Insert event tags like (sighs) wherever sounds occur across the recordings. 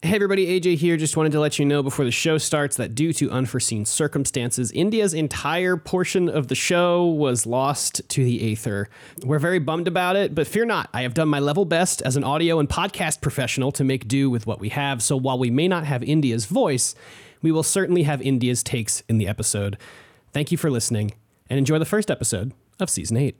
Hey everybody, AJ here. Just wanted to let you know before the show starts that due to unforeseen circumstances, India's entire portion of the show was lost to the aether. We're very bummed about it, but fear not. I have done my level best as an audio and podcast professional to make do with what we have. So while we may not have India's voice, we will certainly have India's takes in the episode. Thank you for listening and enjoy the first episode of season 8.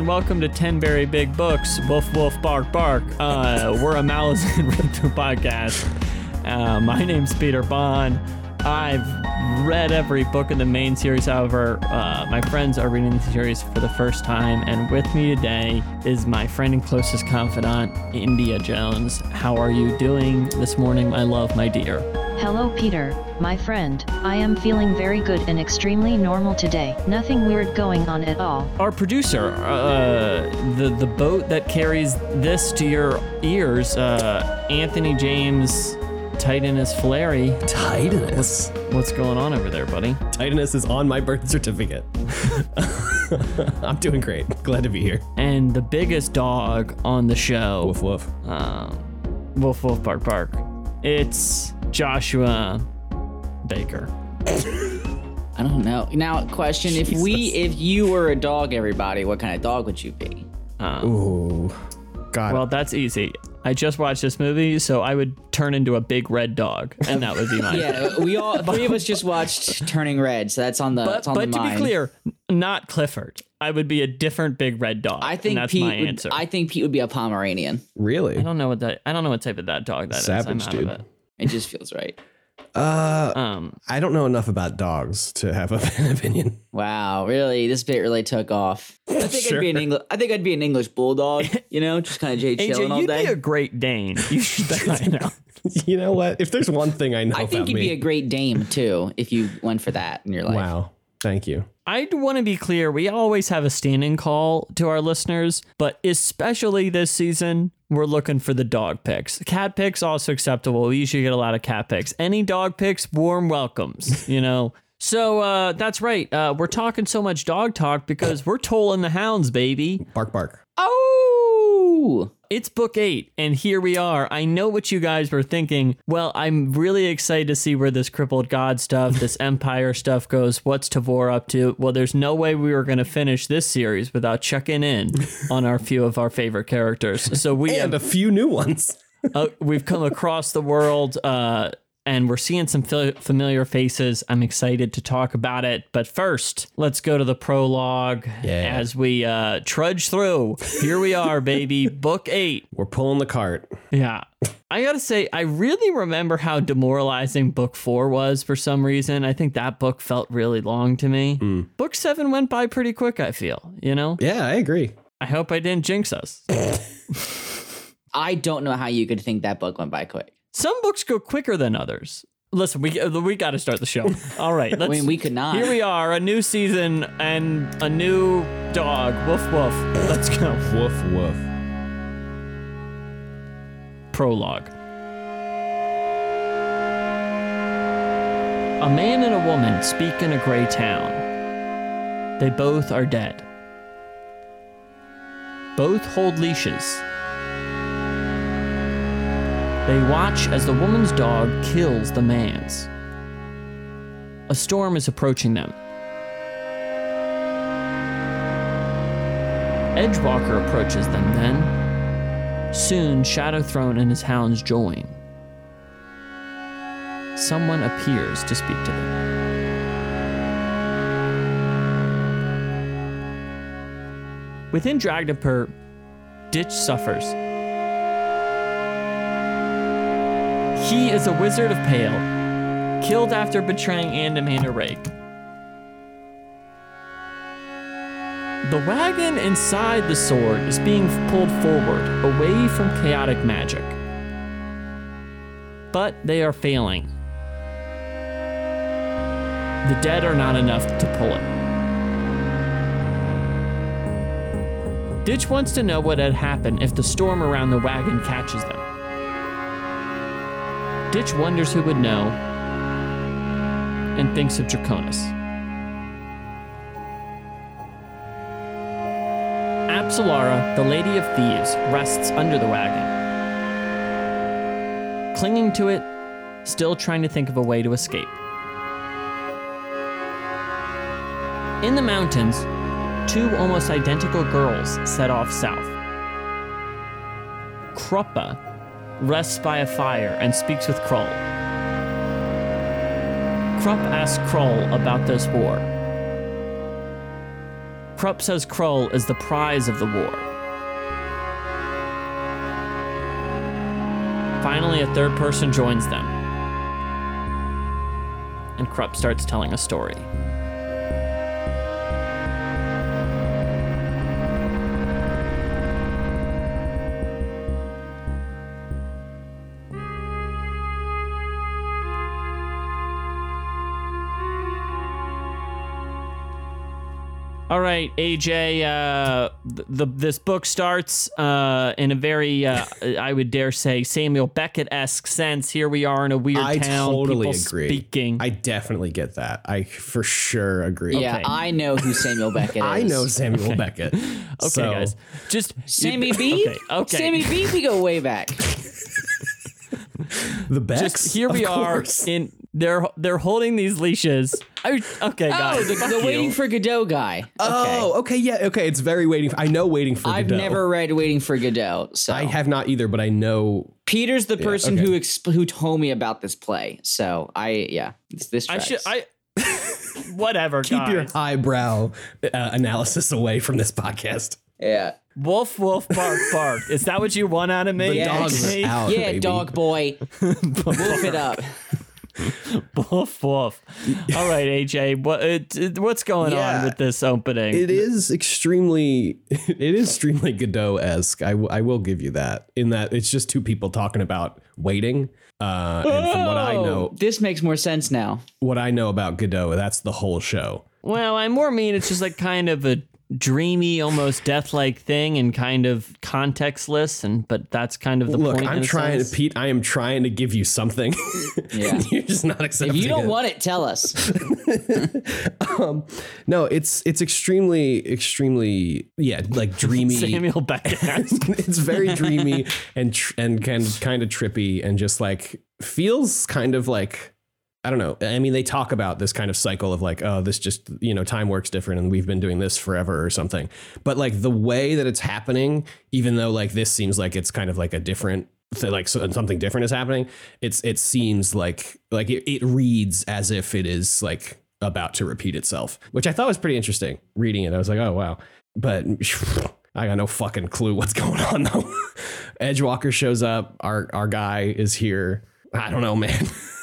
And welcome to Ten Very Big Books. Woof woof bark bark. Uh, we're a Malazan (laughs) Ripto podcast. Uh, my name's Peter Bond. I've read every book in the main series. However, uh, my friends are reading the series for the first time, and with me today is my friend and closest confidant, India Jones. How are you doing this morning, my love, my dear? Hello, Peter, my friend. I am feeling very good and extremely normal today. Nothing weird going on at all. Our producer, uh, the the boat that carries this to your ears, uh, Anthony James Titanus Flary. Titanus. What's going on over there, buddy? Titanus is on my birth certificate. (laughs) I'm doing great. Glad to be here. And the biggest dog on the show, Woof woof. um, Wolf Wolf Bark Bark. It's Joshua Baker. (laughs) I don't know. Now, question: If we, if you were a dog, everybody, what kind of dog would you be? Ooh. God. Well, that's easy. I just watched this movie, so I would turn into a big red dog, and that would be my. (laughs) Yeah, we all three of us just watched Turning Red, so that's on the But, that's on but the to mind. be clear, not Clifford. I would be a different big red dog. I think and that's Pete. my would, answer. I think Pete would be a Pomeranian. really? I don't know what that. I don't know what type of that dog that is. Savage, I'm dude. It. It just feels right. Uh, Um, I don't know enough about dogs to have (laughs) an opinion. Wow, really? This bit really took off. (laughs) I think Sure. I'd be an English. I think I'd be an English bulldog. (laughs) You know, just kind of Jay chilling AJ, all you'd day. be a Great Dane. You should I know. You know what? If there's one thing I know I think about you'd me, be a great dame too if you went for that in your life. wow. Thank you. I want to be clear. We always have a standing call to our listeners, but especially this season, we're looking for the dog picks. Cat picks also acceptable. We usually get a lot of cat picks. Any dog picks, warm welcomes. You know. (laughs) So uh, that's right. Uh, we're talking so much dog talk because we're tolling the hounds, baby. Bark bark. Oh, It's book eight, and here we are. I know what you guys were thinking. Well, I'm really excited to see where this crippled god stuff, this (laughs) empire stuff goes. What's Tavor up to? Well, there's no way we were going to finish this series without checking in (laughs) on our few of our favorite characters. So we And have a few new ones. (laughs) uh, we've come across the world uh, and we're seeing some fa- familiar faces. I'm excited to talk about it. But first, let's go to the prologue Yeah. as we uh, trudge through. Here we are, (laughs) baby. Book eight. We're pulling the cart. Yeah. I gotta say, I really remember how demoralizing book four was for some reason. I think that book felt really long to me. Book seven went by pretty quick, I feel, you know? Yeah, I agree. I hope I didn't jinx us. (laughs) I don't know how you could think that book went by quick. Some books go quicker than others. Listen, we uh, we got to start the show. (laughs) All right, let's. I mean, we could not. Here we are, a new season and a new dog. Woof woof. Let's go. Woof woof. Prologue. A man and a woman speak in a gray town. They both are dead. Both hold leashes. They watch as the woman's dog kills the man's. A storm is approaching them. Edgewalker approaches them then. Soon, Shadowthrone and his hounds join. Someone appears to speak to them. Within Dragnipur, Ditch suffers. He is a wizard of Pale, killed after betraying Anomander Rake. The wagon inside the sword is being pulled forward, away from chaotic magic. But they are failing. The dead are not enough to pull it. Ditch wants to know what had happened if the storm around the wagon catches them. Ditch wonders who would know and thinks of Draconus. Apsalara, the Lady of Thieves, rests under the wagon. Clinging to it, still trying to think of a way to escape. In the mountains, two almost identical girls set off south. Kruppe rests by a fire and speaks with K'rul. Kruppe asks K'rul about this war. Kruppe says K'rul is the prize of the war. Finally, a third person joins them. And Kruppe starts telling a story. All right, AJ. Uh, the, the this book starts uh, in a very, uh, I would dare say, Samuel Beckett esque sense. Here we are in a weird I town. totally people agree. Speaking. I definitely get that. I for sure agree. Yeah, Okay. I know who Samuel Beckett (laughs) is. I know Samuel Beckett. (laughs) okay, so, guys. Just Sammy B. (laughs) Okay. Okay. Sammy B. We go way back. The Becks. Just here of we are course. in. They're they're holding these leashes. (laughs) I, okay, Oh, guys. the, the. Waiting for Godot guy. Oh, okay, yeah, okay. It's very waiting. For, I know waiting for. I've Godot. never read Waiting for Godot. So I have not either, but I know. Peter's the person okay. who exp- who told me about this play. So I yeah, this, this I should. I. (laughs) Whatever. Keep your guys. highbrow uh, analysis away from this podcast. yeah. Wolf, wolf, bark, (laughs) bark. Is that what you want out of me? The Yeah, dog's out. Yeah, baby. dog boy. Wolf it up. (laughs) Woof woof. (laughs) All right, AJ. What it, it- what's going on with this opening? It is extremely, (laughs) it is extremely Godot esque. I, w- I will give you that. In that it's just two people talking about waiting. Uh, and from what I Oh, know, this makes more sense now. what I know about Godot, that's the whole show. well, I more mean it's just like kind of a dreamy, almost death-like thing, and kind of contextless. And but that's kind of the Look, point. in I'm trying sense. to, Pete. I am trying to give you something. (laughs) (laughs) Yeah. You're just not accepting. If you don't it. want it, tell us. (laughs) Um, no, it's it's extremely, extremely, yeah, like dreamy. Samuel Beckett. it's very dreamy and tr- and kind kind of trippy and just like feels kind of like I don't know. I mean, they talk about this kind of cycle of like, oh, this just you know, time works different, and we've been doing this forever or something. But like the way that it's happening, even though like this seems like it's kind of like a different. Like so- something different is happening. It's it seems like like it, it reads as if it is like about to repeat itself, which I thought was pretty interesting. Reading it, I was like, oh wow. But (laughs) I got no fucking clue what's (laughs) going on though. Edgewalker shows up. Our our guy is here. I don't know, man. (laughs)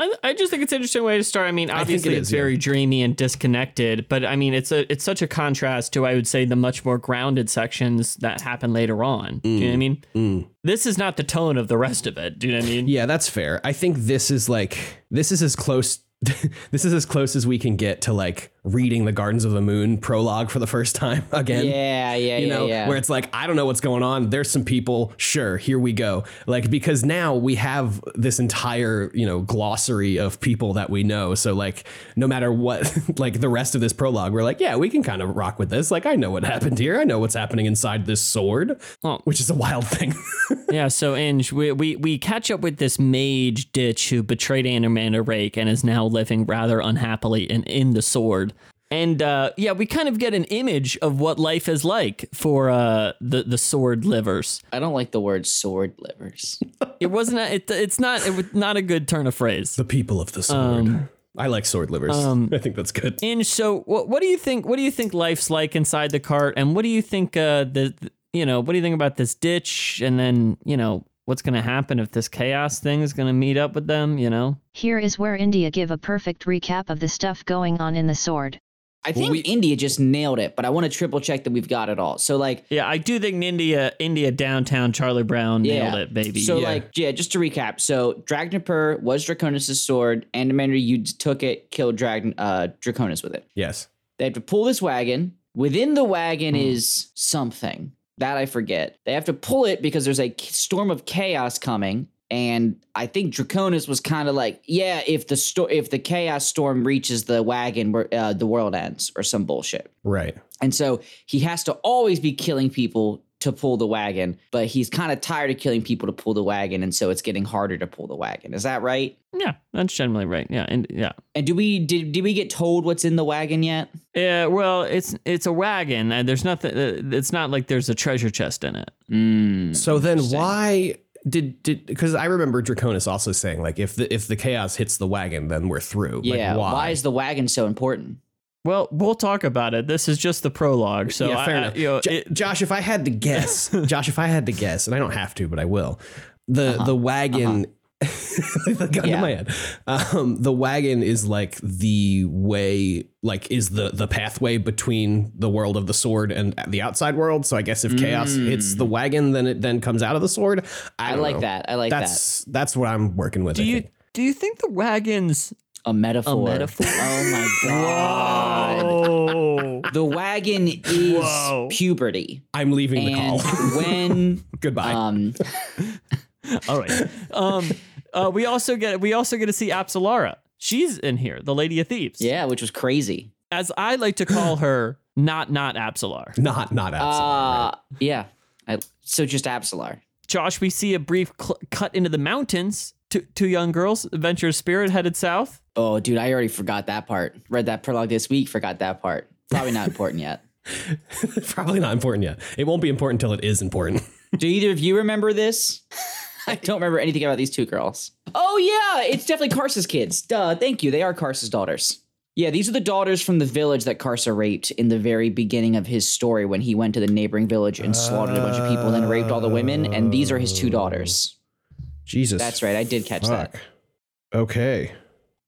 I, I just think it's an interesting way to start. I mean, think obviously it it's is, yeah. very dreamy and disconnected, but I mean, it's a it's such a contrast to I would say the much more grounded sections that happen later on. Do you know what I mm, mean? Mm. This is not the tone of the rest of it. Do you know what I mean? Yeah, that's fair. I think this is like this is as close (laughs) this is as close as we can get to like reading the Gardens of the Moon prologue for the first time (laughs) again. Yeah, yeah, you yeah, know, yeah. where it's like, I don't know what's going on. There's some people. Sure, here we go. Like, because now we have this entire, you know, glossary of people that we know. So, like, no matter what, (laughs) like the rest of this prologue, we're like, yeah, we can kind of rock with this. Like, I know what happened here. I know what's happening inside this sword, Well- which is a wild thing. (laughs) yeah, so Inge, we, we we catch up with this mage ditch who betrayed Anomander Rake and is now living rather unhappily in, in the sword. And uh, yeah, we kind of get an image of what life is like for uh, the the sword livers. I don't like the word sword livers. It wasn't. A, it, it's not. It was not a good turn of phrase. the people of the sword. I like sword livers. (laughs) I think that's good. And so what, what do you think? What do you think life's like inside the cart? And what do you think? Uh, the the- you know, what do you think about this ditch? And then you know, what's going to happen if this chaos thing is going to meet up with them? You know. Here is where India give a perfect recap of the stuff going on in the sword. I think we, India just nailed it, but I want to triple check that we've got it all. So like, Yeah, I do think India, India downtown Charlie Brown yeah, nailed it, baby. So Yeah. like, yeah, just to recap. So Dragnipur was Draconus' sword, and Amander, you took it, killed Drag uh, Draconus with it. Yes. They have to pull this wagon. Within the wagon is something that I forget. They have to pull it because there's a storm of chaos coming. And I think Draconus was kind of like, yeah, if the sto- if the chaos storm reaches the wagon, uh, the world ends, or some bullshit. Right. And so he has to always be killing people to pull the wagon, but he's kind of tired of killing people to pull the wagon, and so it's getting harder to pull the wagon. Is that right? Yeah, that's generally right. Yeah, and yeah. And do we did did we get told what's in the wagon yet? Yeah, well, it's it's a wagon, and there's nothing. uh, It's not like there's a treasure chest in it. Mm. So then why did did because I remember Draconus also saying like if the if the chaos hits the wagon then we're through. Like, Yeah. why? why is the wagon so important? Well, we'll talk about it. This is just the prologue, so yeah, fair I- I- enough. you know, Jo- it- Josh, if I had to guess, (laughs) Josh, if I had to guess, and I don't have to, but I will, the Uh-huh. the wagon. (laughs) the gun Yeah. to my head. Um, the wagon is like the way, like is the the pathway between the world of the sword and the outside world. So I guess if chaos hits the wagon, then it then comes out of the sword. I, I like know. that. I like that. that's that's what I'm working with. do I you think. do you think the wagons? A metaphor. A metaphor? Oh my (laughs) god. Oh, The wagon is Whoa. puberty. I'm leaving the call. when (laughs) Goodbye. um all right. Um, uh, we also get we also get to see Apsalara. She's in here, the Lady of Thieves. yeah, which was crazy. as I like to call her, not not Apsalar. not not absolutely. Uh yeah. I, so just Absalar. Josh, we see a brief cl- cut into the mountains. Two, two young girls, adventurous spirit headed south. Oh dude, I already forgot that part. Read that prologue this week, forgot that part. Probably not important yet. (laughs) (laughs) Probably not important yet. It won't be important until it is important. Do either of you remember this? (laughs) (laughs) I don't remember anything about these two girls. Oh yeah, it's definitely Karsa's kids. Duh, thank you. They are Karsa's daughters. Yeah, these are the daughters from the village that Karsa raped in the very beginning of his story when he went to the neighboring village and slaughtered a bunch of people and then raped all the women. And these are his two daughters. Jesus. That's right, I did catch that. Okay.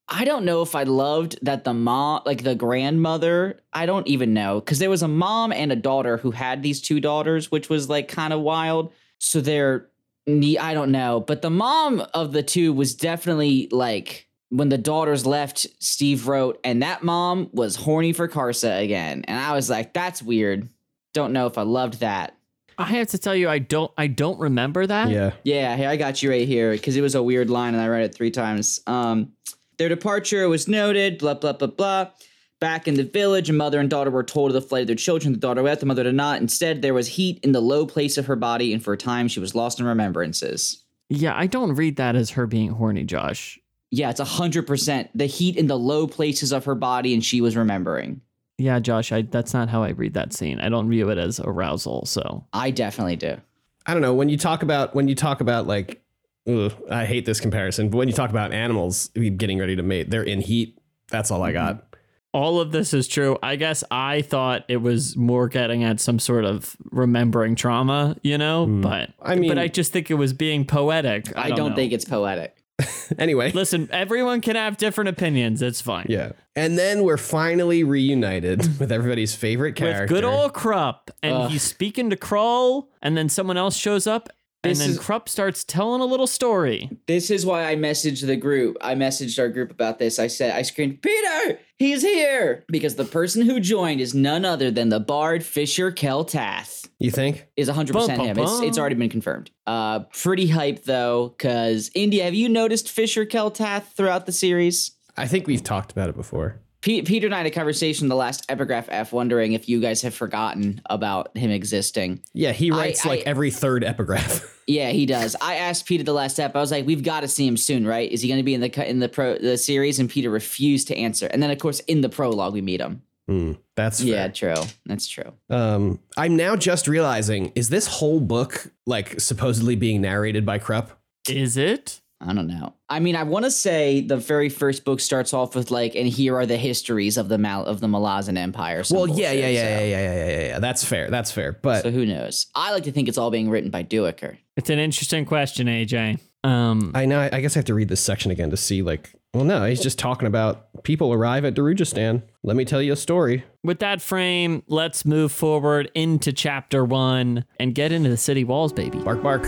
I don't know if I loved that the mom, like the grandmother, I don't even know. Cause there was a mom and a daughter who had these two daughters, which was like kind of wild. So they're, ne- I don't know. But the mom of the two was definitely like, when the daughters left, Steve wrote, and that mom was horny for Karsa again. And I was like, that's weird. Don't know if I loved that. I have to tell you, I don't I don't remember that. Yeah. Yeah, hey, I got you right here because it was a weird line and I read it three times. Um, their departure was noted, blah, blah, blah, blah. Back in the village, a mother and daughter were told of the flight of their children. The daughter wept, the mother did not. Instead, there was heat in the low place of her body, and for a time, she was lost in remembrances. Yeah, I don't read that as her being horny, Josh. Yeah, it's 100% the heat in the low places of her body, and she was remembering. Yeah, Josh, I that's not how I read that scene. I don't view it as arousal. So I definitely do. I don't know when you talk about when you talk about like ugh, I hate this comparison, but when you talk about animals getting ready to mate, they're in heat. That's all I mm-hmm. got. All of this is true. I guess I thought it was more getting at some sort of remembering trauma, you know. Hmm. But I mean- but I just think it was being poetic. I, I, don't, know. think it's poetic. (laughs) Anyway, Listen, everyone can have different opinions. It's fine. yeah. And then we're finally reunited (laughs) with everybody's favorite character. With good old Kruppe, and he's speaking to K'rul, and then someone else shows up, and then is- Kruppe starts telling a little story. This is why I messaged the group. I messaged our group about this. I said, I screamed, Peter, he's here! Because the person who joined is none other than the bard Fisher kel Tath. You think? Is 100% Bum, him. bum, It's, it's already been confirmed. Uh, pretty hype though, because India, have you noticed Fisher kel Tath throughout the series? I think we've talked about it before. Pe- Peter and I had a conversation the last epigraph F, wondering if you guys have forgotten about him existing. Yeah, he writes I- like every third epigraph. (laughs) Yeah, he does. I asked Peter the last step. I was like, "We've got to see him soon, right? Is he going to be in the cu- in the pro the series?" And Peter refused to answer. And then, of course, in the prologue, we meet him. Hmm, that's fair. Yeah, true. That's true. Um, I'm now just realizing: is this whole book like supposedly being narrated by Kruppe? Is it? I don't know. I mean, I want to say the very first book starts off with like, "And here are the histories of the Mal of the Malazan Empire." some Well, yeah, bullshit, yeah, yeah, so- yeah, yeah, yeah, yeah, yeah, yeah. That's fair. That's fair. But So who knows? I like to think it's all being written by Duiker. It's an interesting question, AJ. Um, I know. I guess I have to read this section again to see. Like, well, no, he's just talking about people arrive at Darujhistan. Let me tell you a story. with that frame, let's move forward into chapter one and get into the city walls, baby. Bark, bark.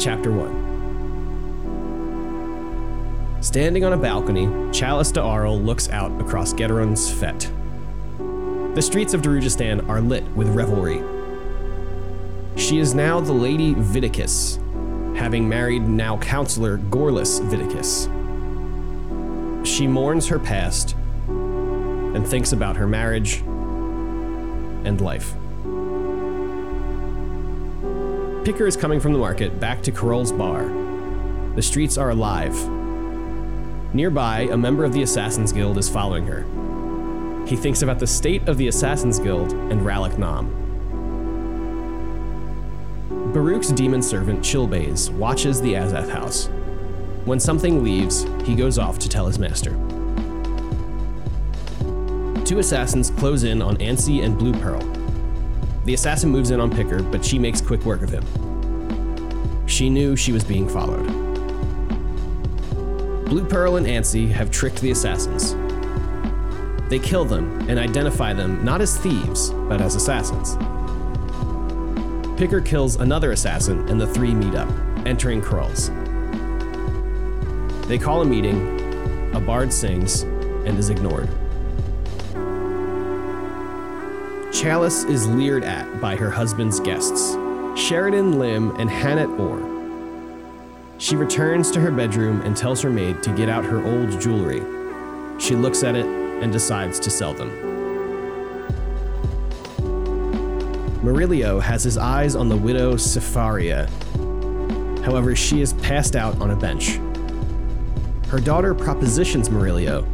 Chapter one. Standing on a balcony, Challice D'Arle looks out across Gedderone's Fete. The streets of Darujhistan are lit with revelry. She is now the Lady Vidikas, having married now Counselor Gorlas Vidikas. She mourns her past and thinks about her marriage and life. Picker is coming from the market back to K'rul's bar. The streets are alive. Nearby, a member of the Assassin's Guild is following her. He thinks about the state of the Assassin's Guild and Rallick Nom. Baruk's demon servant Chillbais watches the Azath house. When something leaves, he goes off to tell his master. Two assassins close in on Antsy and Blue Pearl. The assassin moves in on Picker, but she makes quick work of him. She knew she was being followed. Blue Pearl and Antsy have tricked the assassins. They kill them and identify them not as thieves, but as assassins. Picker kills another assassin, and the three meet up, entering K'rul's. They call a meeting, a bard sings, and is ignored. Challice is leered at by her husband's guests, Shardan Lim and Hanut Orr. She returns to her bedroom and tells her maid to get out her old jewelry. She looks at it and decides to sell them. Murillo has his eyes on the widow Sepharia. However, she is passed out on a bench. Her daughter propositions Murillo.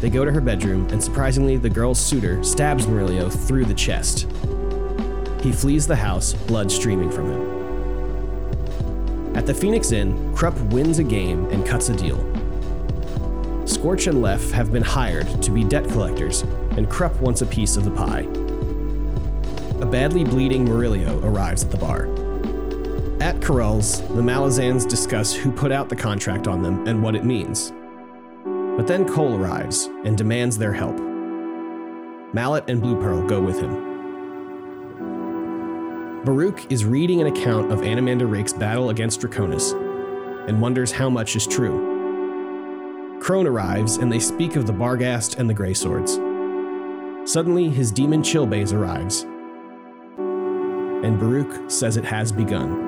They go to her bedroom, and surprisingly, the girl's suitor stabs Murillo through the chest. He flees the house, blood streaming from him. At the Phoenix Inn, Kruppe wins a game and cuts a deal. Scorch and Leff have been hired to be debt collectors, and Kruppe wants a piece of the pie. A badly bleeding Murillo arrives at the bar. At K'rul's, the Malazans discuss who put out the contract on them and what it means. But then Coll arrives and demands their help. Mallet and Blue Pearl go with him. Baruk is reading an account of Anomander Rake's battle against Draconus and wonders how much is true. Crone arrives and they speak of the Barghast and the Grey Swords. Suddenly, his demon Chillbais arrives, and Baruk says it has begun.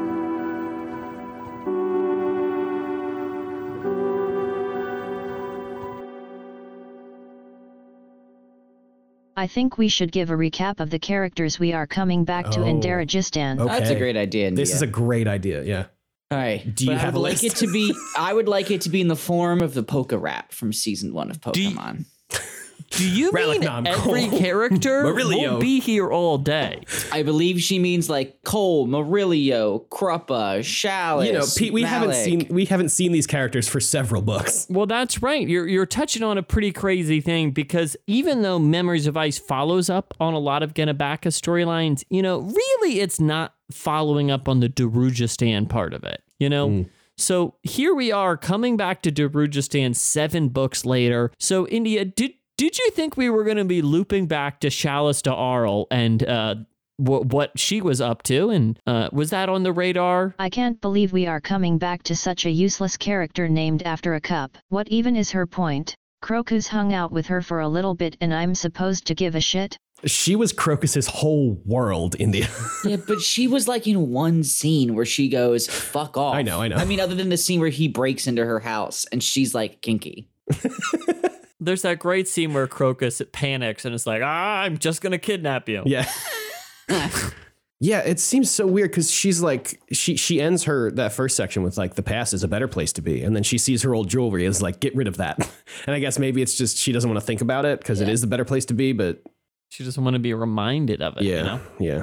I think we should give a recap of the characters we are coming back to in Oh. Darujhistan. That's a great idea. This is a great idea, yeah. All right. Do you But have I a would like list? it to be? I would like it to be in the form of the Poke Rap from season one of you- Pokemon. Do you mean Rallick-Nom, every Coll. (laughs) character Murillo. won't be here all day? I believe she means like Coll, Murillo, Kruppe, Challice. you know, Pete, we haven't seen we haven't seen these characters for several books. Well, that's right. You're you're touching on a pretty crazy thing because even though Memories of Ice follows up on a lot of Genabaka storylines, you know, really it's not following up on the Darujhistan part of it. You know. Hmm. So here we are coming back to Darujhistan seven books later. So India, did did you think we were going to be looping back to Challice D'Arle and uh, wh- what she was up to? And uh, was that on the radar? I can't believe we are coming back to such a useless character named after a cup. What even is her point? Crocus hung out with her for a little bit and I'm supposed to give a shit? She was Crocus's whole world in the (laughs) Yeah, but she was like in one scene where she goes, fuck off. I know, I know. I mean, other than the scene where he breaks into her house and she's like kinky. (laughs) There's that great scene where Crocus panics and it's like, ah, I'm just gonna kidnap you. Yeah. (laughs) yeah, it seems so weird because she's like she she ends her that first section with like the past is a better place to be, and then she sees her old jewelry and is like, get rid of that. (laughs) And I guess maybe it's just she doesn't want to think about it because it is the better place to be, but She doesn't want to be reminded of it. yeah, You know? yeah.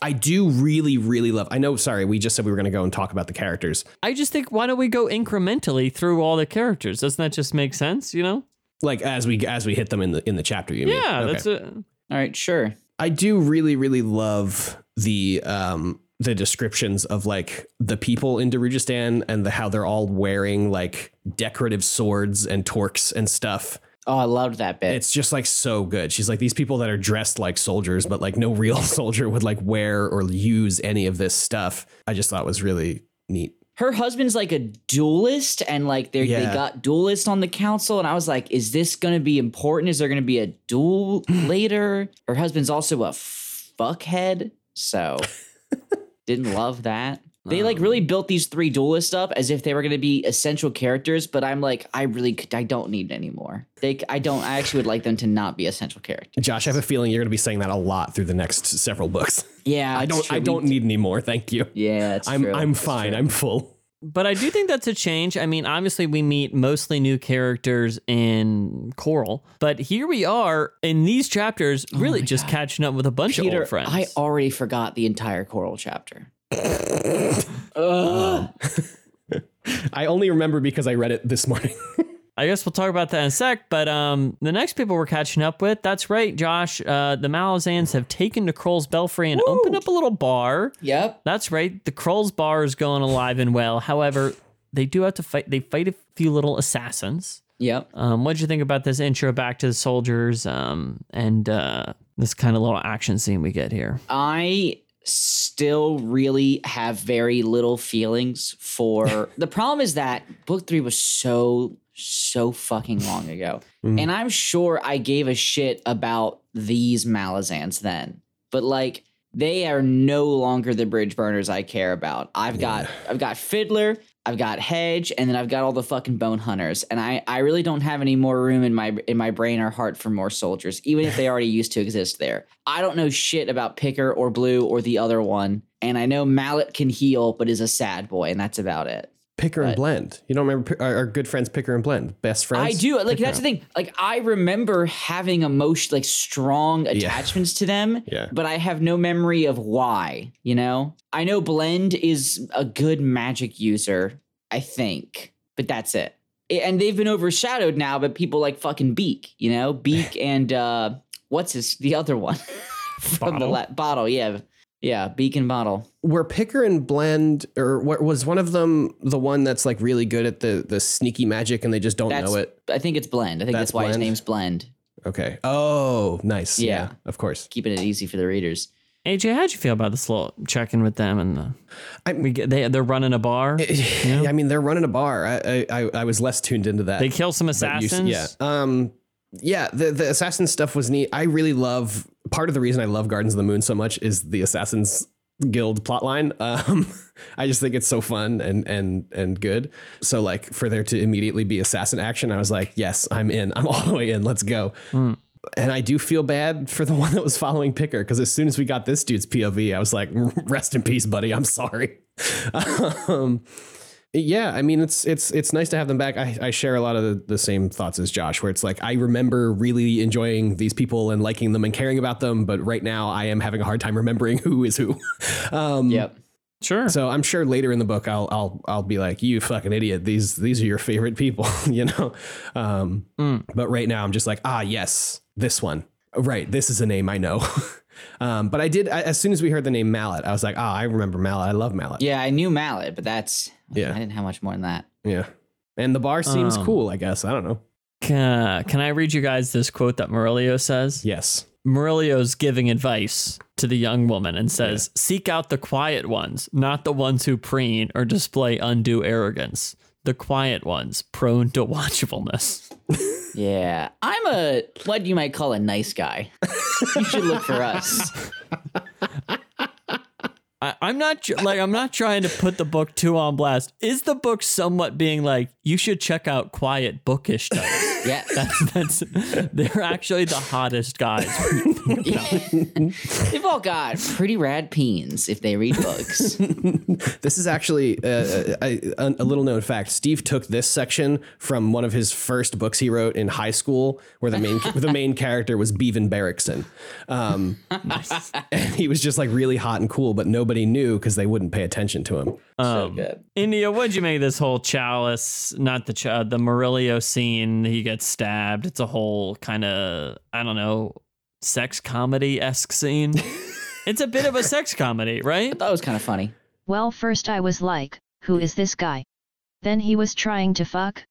I do really, really love. I know. Sorry, we just said we were going to go and talk about the characters. I just think why don't we go incrementally through all the characters? Doesn't that just make sense? You know? Like as we as we hit them in the in the chapter. You mean? Yeah, Okay. that's it. All right, sure. I do really, really love the um the descriptions of like the people in Darujhistan and the how they're all wearing like decorative swords and torques and stuff. Oh, I loved that bit. It's just like so good. She's like these people that are dressed like soldiers, but like no real (laughs) soldier would like wear or use any of this stuff. I just thought was really neat. Her husband's like a duelist and like they they got duelist on the council and I was like, is this gonna be important? Is there gonna be a duel (laughs) later? Her husband's also a fuckhead, so (laughs) didn't love that. They like really um, built these three duelists up as if they were going to be essential characters, but I'm like, I really, could- I don't need anymore. They, I don't, I actually would like them to not be essential characters. Josh, I have a feeling you're going to be saying that a lot through the next several books. Yeah, (laughs) I don't. true. I don't need any more. Thank you. Yeah, it's I'm. true. I'm It's fine. true. I'm full. But I do think that's a change. I mean, obviously, we meet mostly new characters in Coral, but here we are in these chapters, oh really just catching up with a bunch of old friends. I already forgot the entire Coral chapter. Ugh. I only remember because I read it this morning. (laughs) I guess we'll talk about that in a sec. But um, the next people we're catching up with, that's right, Josh. Uh, the Malazans have taken to K'rul's Belfry and opened up a little bar. Yep. That's right. The K'rul's bar is going alive and well. However, they do have to fight. They fight a few little assassins. Yep. Um, what did you think about this intro back to the soldiers um, and uh, this kind of little action scene we get here? I still really have very little feelings for (laughs) the problem is that book three was so so fucking long (laughs) ago. Mm-hmm. And i'm sure i gave a shit about these malazans then but like they are no longer the bridge burners i care about. I've got i've got fiddler i've got hedge and then i've got all the fucking bone hunters. And i i really don't have any more room in my in my brain or heart for more soldiers even if they (laughs) already used to exist there. I don't know shit about picker or blue or the other one. And i know mallet can heal but is a sad boy and that's about it Picker and Blend. You don't remember our, our good friends Picker and Blend, best friends. I do. Like Picker that's the thing. Like I remember having emotion, like strong attachments to them. (laughs) Yeah. But I have no memory of why. You know, I know Blend is a good magic user. I think, but that's it. And they've been overshadowed now, but people like fucking Beak. You know, Beak (laughs) and uh what's his the other one (laughs) from the la- bottle? Yeah, yeah, beacon and Bottle. Were Picker and Blend, or was one of them the one that's like really good at the the sneaky magic and they just don't That's know it? I think it's Blend. I think that's, That's why his name's Blend. Okay. Oh, nice. Yeah. Yeah, of course. Keeping it easy for the readers. AJ, how'd you feel about this little check-in with them? And the, I- we get they they're running a bar. (laughs) I mean, they're running a bar. I I, I, I was less tuned into that. They kill some But you- assassins. yeah. Um. Yeah. The the assassin stuff was neat. I really love. Part of the reason I love Gardens of the Moon so much is the Assassins Guild plotline. (laughs) Um. I just think it's so fun and and and good. So like for there to immediately be assassin action, I was like, yes, I'm in. I'm (laughs) all the way in. Let's go. And I do feel bad for the (laughs) one that was following Picker because as soon as we got this dude's POV, I was like, rest in peace, buddy. I'm sorry. um, yeah, I mean it's it's it's nice to have them back. I, I share a lot of the, the same thoughts as Josh, where it's like I remember really enjoying these people and liking them and caring about them, but right now I am having a hard time remembering (laughs) who is who. Um, Yep. Sure. So I'm sure later in the book I'll I'll I'll be like you fucking idiot. These these are your favorite people, (laughs) you know. Um, But right now I'm just like ah yes this one right this is a name I know. (laughs) um, but I did I, as soon as we heard the name Mallet I was like ah I remember Mallet I love Mallet Yeah, I knew Mallet, but that's Yeah. I didn't have much more than that. yeah. And the bar seems Um, cool I guess I don't know. Can, can I read you guys this quote that Murillo says? Yes. Murillo's giving advice to the young woman and says, Seek out the quiet ones, not the ones who preen or display undue arrogance. The quiet ones, prone to (laughs) watchfulness. (laughs) Yeah, I'm a what you might call a nice guy. you should look for us. (laughs) I, I'm not tr- like I'm not trying to put the book too on blast. Is the book somewhat being like you should check out quiet bookish types? (laughs) Yeah, That's that's they're actually the hottest guys. (laughs) they've all got pretty rad peens if they read books. (laughs) This is actually uh, a, a, a little known fact. Steve took this section from one of his first books he wrote in high school, where the main the main character was Bevan Barrickson. Um, and he was just like really hot and cool, but nobody knew because they wouldn't pay attention to him. so good. India, what'd you make this whole chalice? Not the ch- uh, the Murillo scene. He gets stabbed. It's a whole kind of I don't know sex comedy esque scene. (laughs) it's a bit of a sex comedy, right? That was kind of funny. Well, first I was like, who is this guy? Then he was trying to fuck.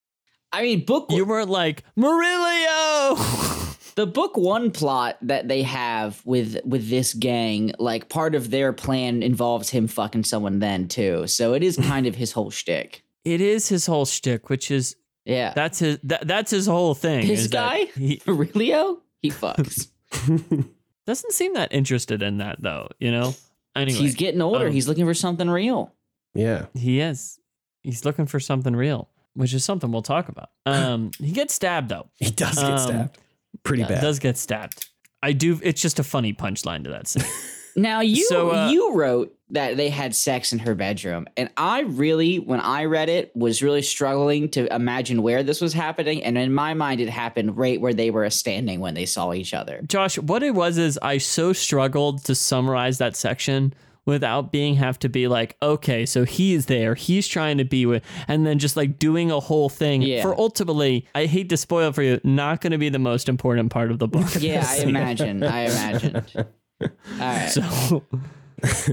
I mean, book You weren't like Murillo. (laughs) the book one plot that they have with with this gang, like part of their plan involves him fucking someone then too. So it is kind of his whole shtick. It is his whole shtick, which is Yeah. that's his that, that's his whole thing. His is that guy? He (laughs) Aurelio? He fucks. (laughs) doesn't seem that interested in that though. You know. Anyway, He's getting older. um, He's looking for something real. Yeah. he is. He's looking for something real, which is something we'll talk about. Um, he gets stabbed though. He does get Um, stabbed. Pretty Yeah, bad. Does get stabbed. I do. It's just a funny punchline to that scene. (laughs) Now you So, uh, you wrote that they had sex in her bedroom, and I really, when I read it, was really struggling to imagine where this was happening. And in my mind, it happened right where they were standing when they saw each other. Josh, what it was is I so struggled to summarize that section without being have to be like, okay, so he's there, he's trying to be with, and then just like doing a whole thing Yeah. for ultimately, I hate to spoil for you, not going to be the most important part of the book. Yeah, I (laughs) imagine. I imagined. (laughs) All right. So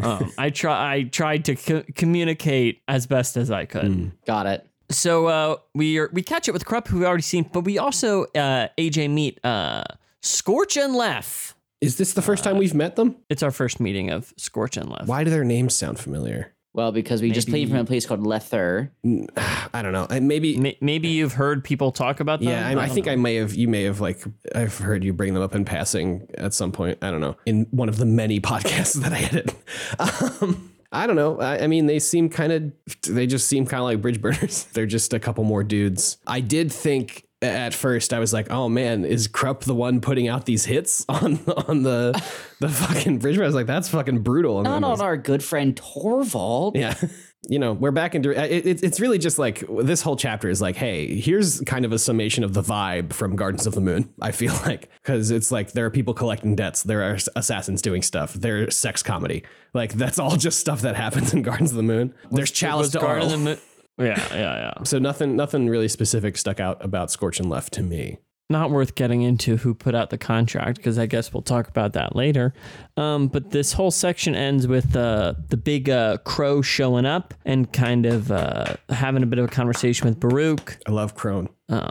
um, I try, I tried to co- communicate as best as I could. Got it. So uh, we are, we catch it with Kruppe, who we've already seen, but we also uh, AJ meet uh, Scorch and Leff. Is this the first time we've met them? It's our first meeting of Scorch and Leff. Why do their names sound familiar? Well, because we just played from a place called Lether. (sighs) I don't know. And maybe May- Maybe you've heard people talk about them. Yeah, I, I don't think know. I may have. You may have like. I've heard you bring them up in passing at some point. I don't know in one of the many (laughs) podcasts that I edit. Um, I don't know. I, I mean, they seem kind of. They just seem kind of like bridge burners. (laughs) They're just a couple more dudes. I did think at first I was like, oh man, is Kruppe the one putting out these hits (laughs) on on the the fucking bridge? burner? I was like, that's fucking brutal. And Not then on was- our good friend Torvald. yeah. (laughs) You know, we're back into it, it. It's really just like this whole chapter is like, hey, here's kind of a summation of the vibe from Gardens of the Moon. I feel (laughs) like because it's like there are people collecting debts, there are assassins doing stuff, there's sex comedy. Like that's all just stuff that happens in Gardens of the Moon. There's chalice Was to Garden Arl. of the Mo- Yeah, yeah, yeah. So nothing, nothing really specific stuck out about Scorch and Left to me. Not worth getting into who put out the contract because I guess we'll talk about that later. Um, but this whole section ends with uh, the big uh, crow showing up and kind of uh, having a bit of a conversation with Baruk. I love Crone. Um,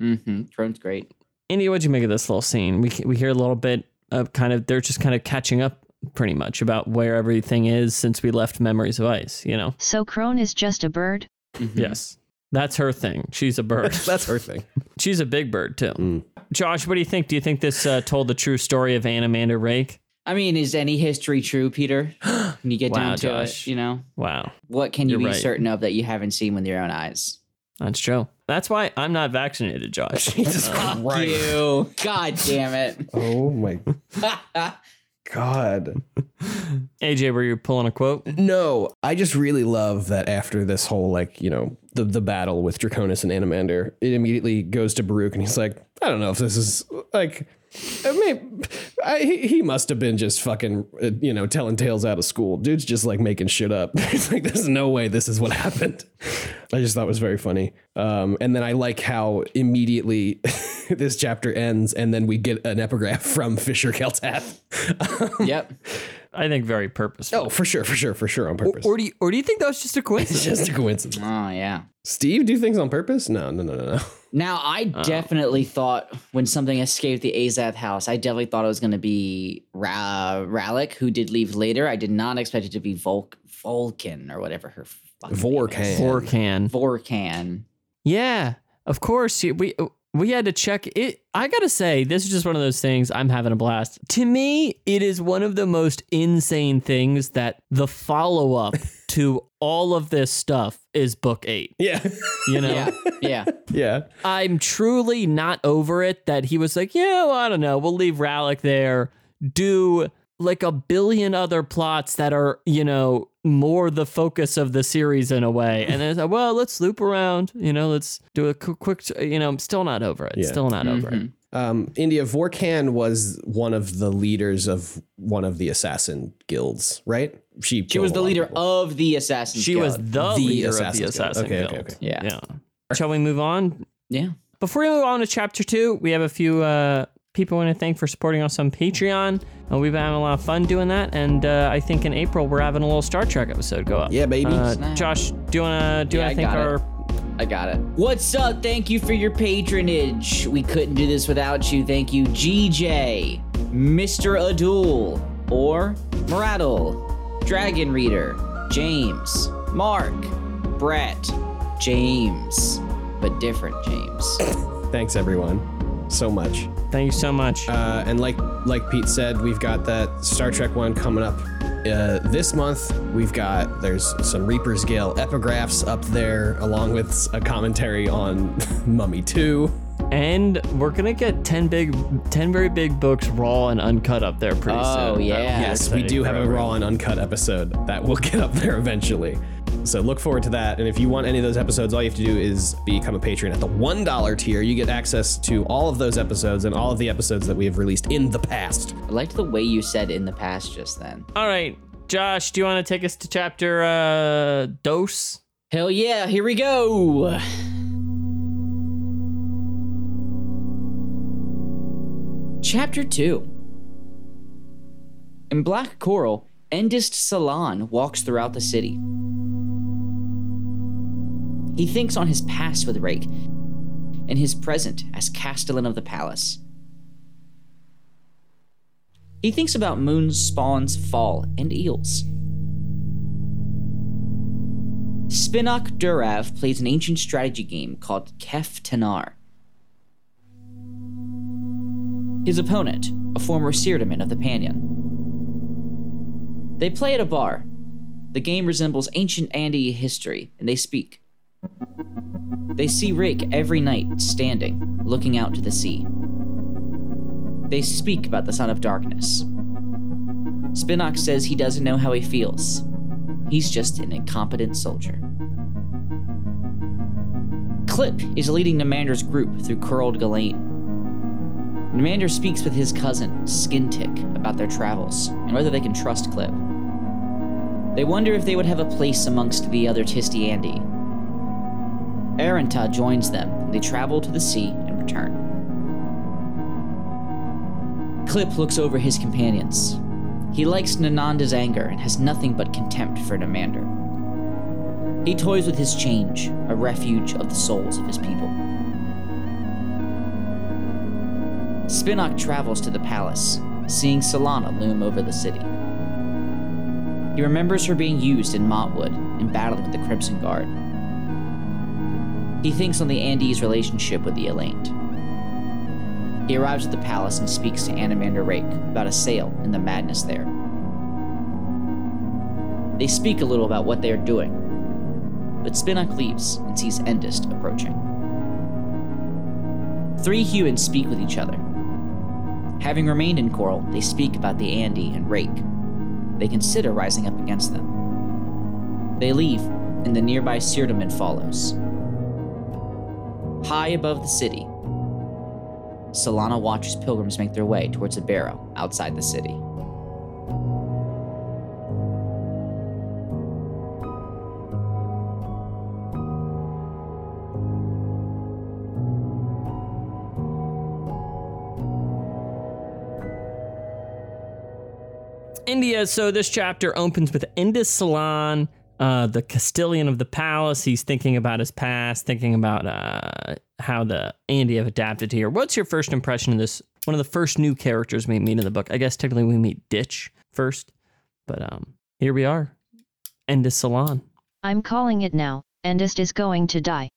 Mm-hmm. Crone's great. India, what'd you make of this little scene? We we hear a little bit of kind of they're just kind of catching up pretty much about where everything is since we left Memories of Ice. You know. So Crone is just a bird? Mhm. Yes. That's her thing. She's a bird. (laughs) That's her thing. (laughs) She's a big bird too. Mm. Josh, what do you think? Do you think this uh, told the true story of Anomander Rake? I mean, is any history true, Peter? (gasps) When you get Wow, down to Josh. it, you know, Wow, what can you You're be right. certain of that you haven't seen with your own eyes? that's true. That's why I'm not vaccinated, Josh. (laughs) Jesus Christ. You, God damn it! Oh my God. AJ, were you pulling a quote? No, I just really love that after this whole like you know the the battle with Draconus and Anomander, it immediately goes to Baruk and he's like, I don't know if this is like. I mean, I, he he must have been just fucking, uh, you know, telling tales out of school. Dude's just like making shit up. (laughs) It's like, there's no way this is what (laughs) happened. I just thought it was very funny. Um, and then I like how immediately (laughs) this chapter ends, and then we get an epigraph from Fisher kel Tath. yep. I think very purposeful. oh, for sure, for sure, for sure, on purpose. Or do you, or do you think that was just a coincidence? just a coincidence. Oh yeah. Steve, do things on purpose? No, no, no, no, no. Now, I Oh. definitely thought when something escaped the Azath house, I definitely thought it was going to be Ra- Rallick, who did leave later. I did not expect it to be Volk- Vulcan or whatever her fucking name Vorkan. is. Vorkan. Vorkan. Yeah, of course. We we had to check it. I gotta say, this is just one of those things. I'm having a blast. To me, it is one of the most insane things that the follow up to all of this stuff is book eight. Yeah, You know, Yeah, yeah. yeah. I'm truly not over it that he was like, yeah, well, I don't know, we'll leave Rallick there, do like a billion other plots that are, you know, more the focus of the series in a way. And then it's like, well, let's loop around, you know, let's do a qu- quick, you know, I'm still not over it. Yeah. Still not over it. Mhm. Um, India Vorkan was one of the leaders of one of the assassin guilds, right? She She was the lot of leader of the Assassin's She was the, The leader of Assassin's the Guild. Assassin Okay, Guild. okay, okay. Yeah. Yeah. Shall we move on? Yeah. Before we move on to chapter two, we have a few uh, people I want to thank for supporting us on Patreon. Uh, we've been having a lot of fun doing that, and uh, I think in April we're having a little Star Trek episode go up. Yeah, baby. Uh, Josh, do you wanna do you Yeah, wanna I thank got our I got it. What's up? Thank you for your patronage. We couldn't do this without you. Thank you, GJ, Mr. Adul, or Muradul, Dragon Reader, James, Mark, Brett, James, but different James. (coughs) Thanks everyone, so much. Thank you so much. Uh, and like like Pete said, we've got that Star Trek one coming up uh, this month. We've got there's some Reaper's Gale epigraphs up there, along with a commentary on (laughs) Mummy Two. And we're gonna get ten big, ten very big books, raw and uncut up there pretty Oh, soon. Oh yeah. Yes, we do have a raw and uncut episode that will (laughs) get up there eventually. So look forward to that. And if you want any of those episodes, all you have to do is become a patron at the $1 tier. You get access to all of those episodes and all of the episodes that we have released in the past. I liked the way you said in the past just then. All right, Josh, do you want to take us to chapter uh, dose? Hell yeah, here we go. Chapter 2 In Black Coral, Endest Silann walks throughout the city. He thinks on his past with Rake and his present as Castellan of the Palace. He thinks about Moon Spawn's fall and eels. Spinnock Durav plays an ancient strategy game called Kef Tanar. His opponent, a former Seerdomin of the Pannion. They play at a bar. The game resembles ancient Andii history, and they speak. They see Rick every night standing, looking out to the sea. They speak about the Son of Darkness. Spinnock says he doesn't know how he feels. He's just an incompetent soldier. Clip is leading Nimander's group through Kurald Galain. Nimander speaks with his cousin, Skintick, about their travels and whether they can trust Clip. They wonder if they would have a place amongst the other Tistiandi. Aranatha joins them, and they travel to the sea and return. Clip looks over his companions. He likes Nenanda's anger and has nothing but contempt for Nimander. He toys with his change, a refuge of the souls of his people. Spinnock travels to the palace, seeing Silanah loom over the city. He remembers her being used in Mott Wood in battle with the Crimson Guard. He thinks on the Andii's relationship with the Eleint. He arrives at the palace and speaks to Anomander Rake about a sale and the madness there. They speak a little about what they are doing, but Spinnock leaves and sees Endest approaching. Three humans speak with each other. Having remained in Coral, they speak about the Andii and Rake. They consider rising up against them. They leave, and the nearby Seerdomin follows. High above the city, Silanah watches pilgrims make their way towards a barrow outside the city. India. So this chapter opens with Endest Silann, uh, the Castellan of the palace. He's thinking about his past, thinking about uh, how the Andii have adapted here. What's your first impression of this? One of the first new characters we meet in the book. I guess technically we meet Ditch first, but um, here we are, Endest Silann. I'm calling it now. Endest is going to die.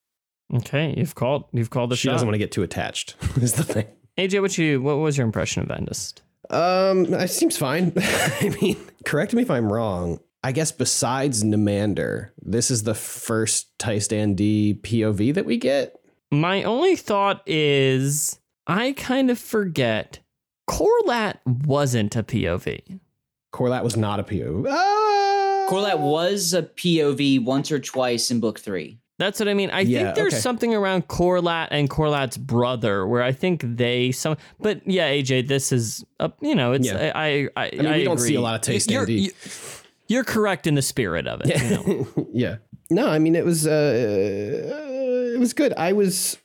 Okay, you've called. You've called the She shot. doesn't want to get too attached. (laughs) is the thing. AJ, what you? What was your impression of Endest? Um, it seems fine. (laughs) I mean, correct me if I'm wrong. I guess besides Namander, this is the first Tiste Andii POV that we get. My only thought is I kind of forget Corlat wasn't a POV. Corlat was not a POV. Ah! Corlat was a POV once or twice in book three. That's what I mean. I Yeah, think there's okay. something around Corlat and Corlat's brother where I think they some. But yeah, AJ, this is a, you know it's Yeah. I I I, I mean, we don't see a lot of taste You're, you're correct in the spirit of it. you know. (laughs) yeah. No, I mean it was uh it was good. I was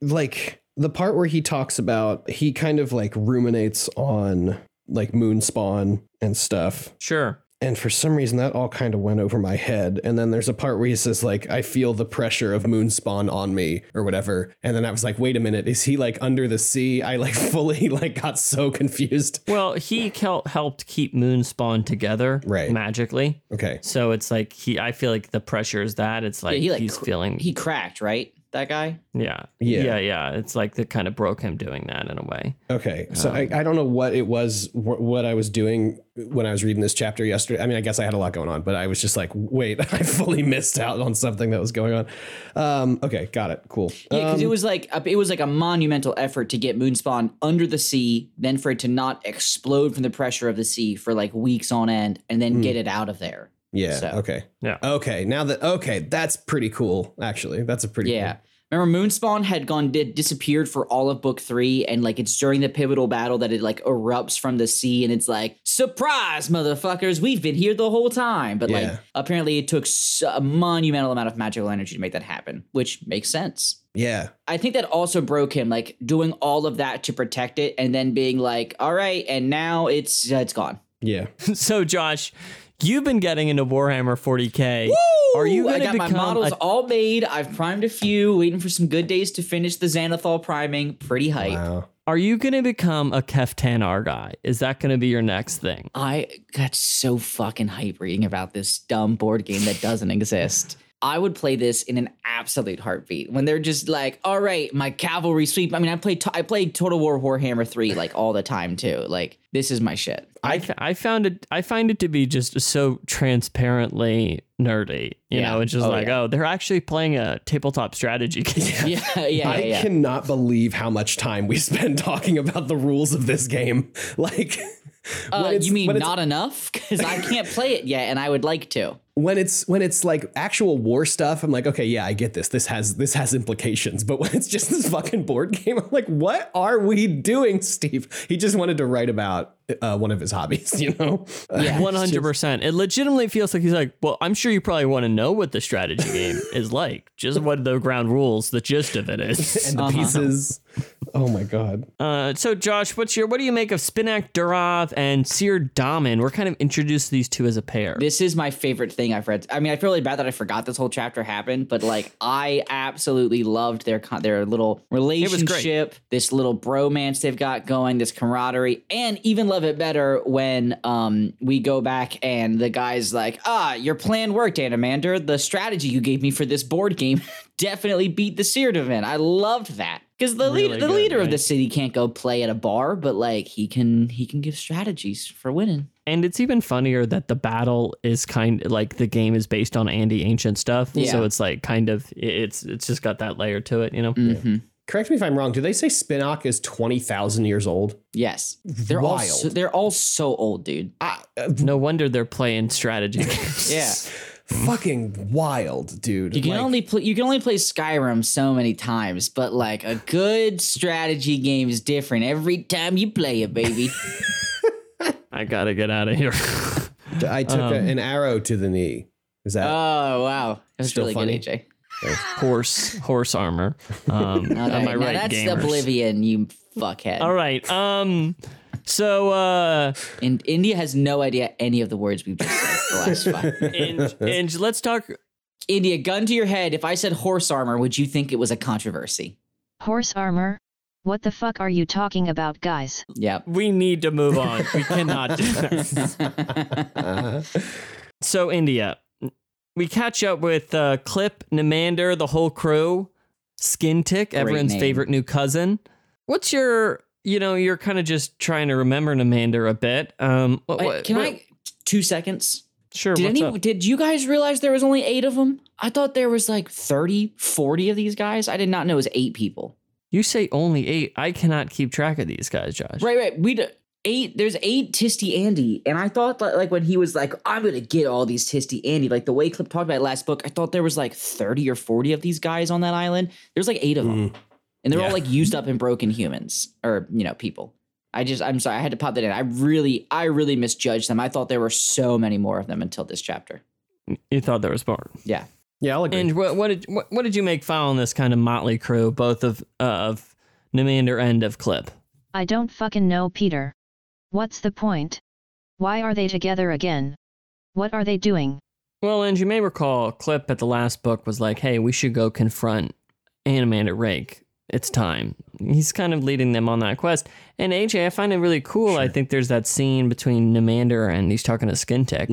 like the part where he talks about he kind of like ruminates on like moon spawn and stuff. Sure. And for some reason that all kind of went over my head. And then there's a part where he says like, "I feel the pressure of Moonspawn on me" or whatever. And then I was like, "Wait a minute, is he like under the sea?" I like (laughs) fully like got so confused. Well, he kel- helped keep Moonspawn together Right. magically. Okay, So it's like he. I feel like the pressure is that it's like, Yeah, he, like, he's cr- feeling. He cracked, right? That guy. yeah, Yeah. yeah, yeah. It's like that kind of broke him doing that in a way. okay. So I, I don't know what it was, wh- what I was doing when I was reading this chapter yesterday. I mean, I guess I had a lot going on, but I was just like, wait, (laughs) I fully missed out on something that was going on. Um, okay, got it. Cool. Yeah, because Um, it was like a, it was like a monumental effort to get Moonspawn under the sea, then for it to not explode from the pressure of the sea for like weeks on end, and then Hmm. get it out of there. Yeah. So- Okay. Yeah. Okay. Now that okay, that's pretty cool. Actually, that's a pretty Yeah. Remember, Moonspawn had gone did disappeared for all of book three, and like it's during the pivotal battle that it like erupts from the sea, and it's like surprise, motherfuckers, we've been here the whole time. But Yeah. like apparently, it took a monumental amount of magical energy to make that happen, which makes sense. Yeah. I think that also broke him, like doing all of that to protect it, and then being like, "All right, and now it's uh, it's gone." Yeah. (laughs) so, Josh, you've been getting into Warhammer 40k. Are you I going to got become my models a- all made. I've primed a few, waiting for some good days to finish the Xanathal priming. Pretty hype. Wow. Are you going to become a Keftanar guy? Is that going to be your next thing? I got so fucking hype reading about this dumb board game that doesn't exist. I would play this in an absolute heartbeat when they're just like, "All right, my cavalry sweep." I mean, I played I played Total War Warhammer three (laughs) like all the time too. Like this is my shit. I, f- I found it I find it to be just so transparently nerdy. You Yeah. know, it's just Oh, like, yeah. oh, they're actually playing a tabletop strategy (laughs) game. Yeah, yeah, (laughs) yeah. I yeah. cannot believe how much time we spend talking about the rules of this game. Like, Uh, you mean not enough? Because I can't play it yet, and I would like to. When it's when it's like actual war stuff, I'm like, okay, yeah, I get this. This has this has implications. But when it's just this fucking board game, I'm like, what are we doing, Steve? He just wanted to write about uh, one of his hobbies, (laughs) you know? Yeah. One hundred percent. It legitimately feels like he's like, well, I'm sure you probably want to know what the strategy game (laughs) is like, just what the ground rules, the gist of it is. (laughs) and the pieces. Oh my god. Uh, so, Josh, what's your what do you make of Spinnock Durav and Seerdomin? We're kind of introduced to these two as a pair. This is my favorite thing I've read. I mean, I feel really bad that I forgot this whole chapter happened, but like, (sighs) I absolutely loved their con- their little relationship, this little bromance they've got going, this camaraderie, and even love it better when um we go back and the guy's like, "Ah, your plan worked, Anomander. The strategy you gave me for this board game (laughs) definitely beat the Seerdomin." I loved that. Because the Really leader, the good, leader of the city can't go play at a bar, but like he can, he can give strategies for winning. And it's even funnier that the battle is kind of like the game is based on Andii ancient stuff. Yeah. So it's like kind of it's it's just got that layer to it, you know. Mm-hmm. Correct me if I'm wrong. Do they say Spinnock is twenty thousand years old? Yes, they're all so, they're all so old, dude. I, uh, No wonder they're playing strategy (laughs) games. Yeah, (laughs) fucking wild, dude. you can Like, only play you can only play Skyrim so many times, but like a good strategy game is different every time you play it, baby. (laughs) I gotta get out of here. I took a, an arrow to the knee. Is that oh wow, that's Still really funny? good, AJ. (laughs) horse horse armor. Um, (laughs) Okay, am I now right, that's gamers? Oblivion, you fuckhead. All right. Um. So uh, And India has no idea any of the words we've just said the last five. (laughs) and, and let's talk. India, gun to your head. If I said horse armor, would you think it was a controversy? Horse armor? What the fuck are you talking about, guys? Yep. We need to move on. We cannot do (laughs) this. So India, we catch up with uh, Clip, Nimander, the whole crew, Skintick, everyone's name. favorite new cousin. What's your, you know, you're kind of just trying to remember Nimander a bit. Um, what, Wait, what- can what- I? Two seconds. Sure. Did what's any? up? Did you guys realize there was only eight of them? I thought there was like 30, 40 of these guys. I did not know it was eight people. You say only eight. I cannot keep track of these guys, Josh. Right, right. We d- eight. There's eight Tiste Andii, and I thought that like when he was like, "I'm gonna get all these Tiste Andii," like the way Clip talked about it last book, I thought there was like 30 or 40 of these guys on that island. There's like eight of them, mm-hmm. and they're all like used up and broken humans or you know people. I just, I'm sorry, I had to pop that in. I really, I really misjudged them. I thought there were so many more of them until this chapter. You thought there was more. Yeah. Yeah, I'll agree. And what, what did what, what did you make following this kind of motley crew, both of uh, of Nimander and of Clip? I don't fucking know, Peter. What's the point? Why are they together again? What are they doing? Well, and you may recall, Clip at the last book was like, hey, we should go confront Anomander Rake. It's time. He's kind of leading them on that quest. And AJ, I find it really cool. I think there's that scene between Nimander and he's talking to Skintick.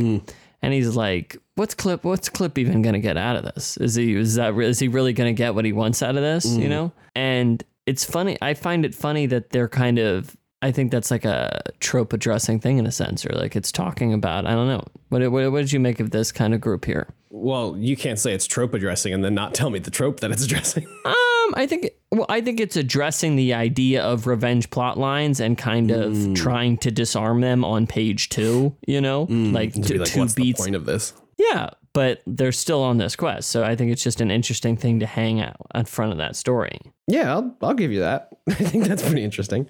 And he's like, "What's Clip? What's Clip even gonna get out of this? Is he is that is he really gonna get what he wants out of this? You mm. know?" And it's funny. I find it funny that they're kind of. I think that's like a trope addressing thing in a sense, or like it's talking about. I don't know. What what, what did you make of this kind of group here? Well, you can't say it's trope addressing and then not tell me the trope that it's addressing. (laughs) Um, I think well, I think it's addressing the idea of revenge plot lines and kind of Mm. trying to disarm them on page two. You know, like, to t- be like, two beats. point of this? Yeah, but they're still on this quest, so I think it's just an interesting thing to hang out in front of that story. Yeah, I'll, I'll give you that. (laughs) I think that's pretty interesting.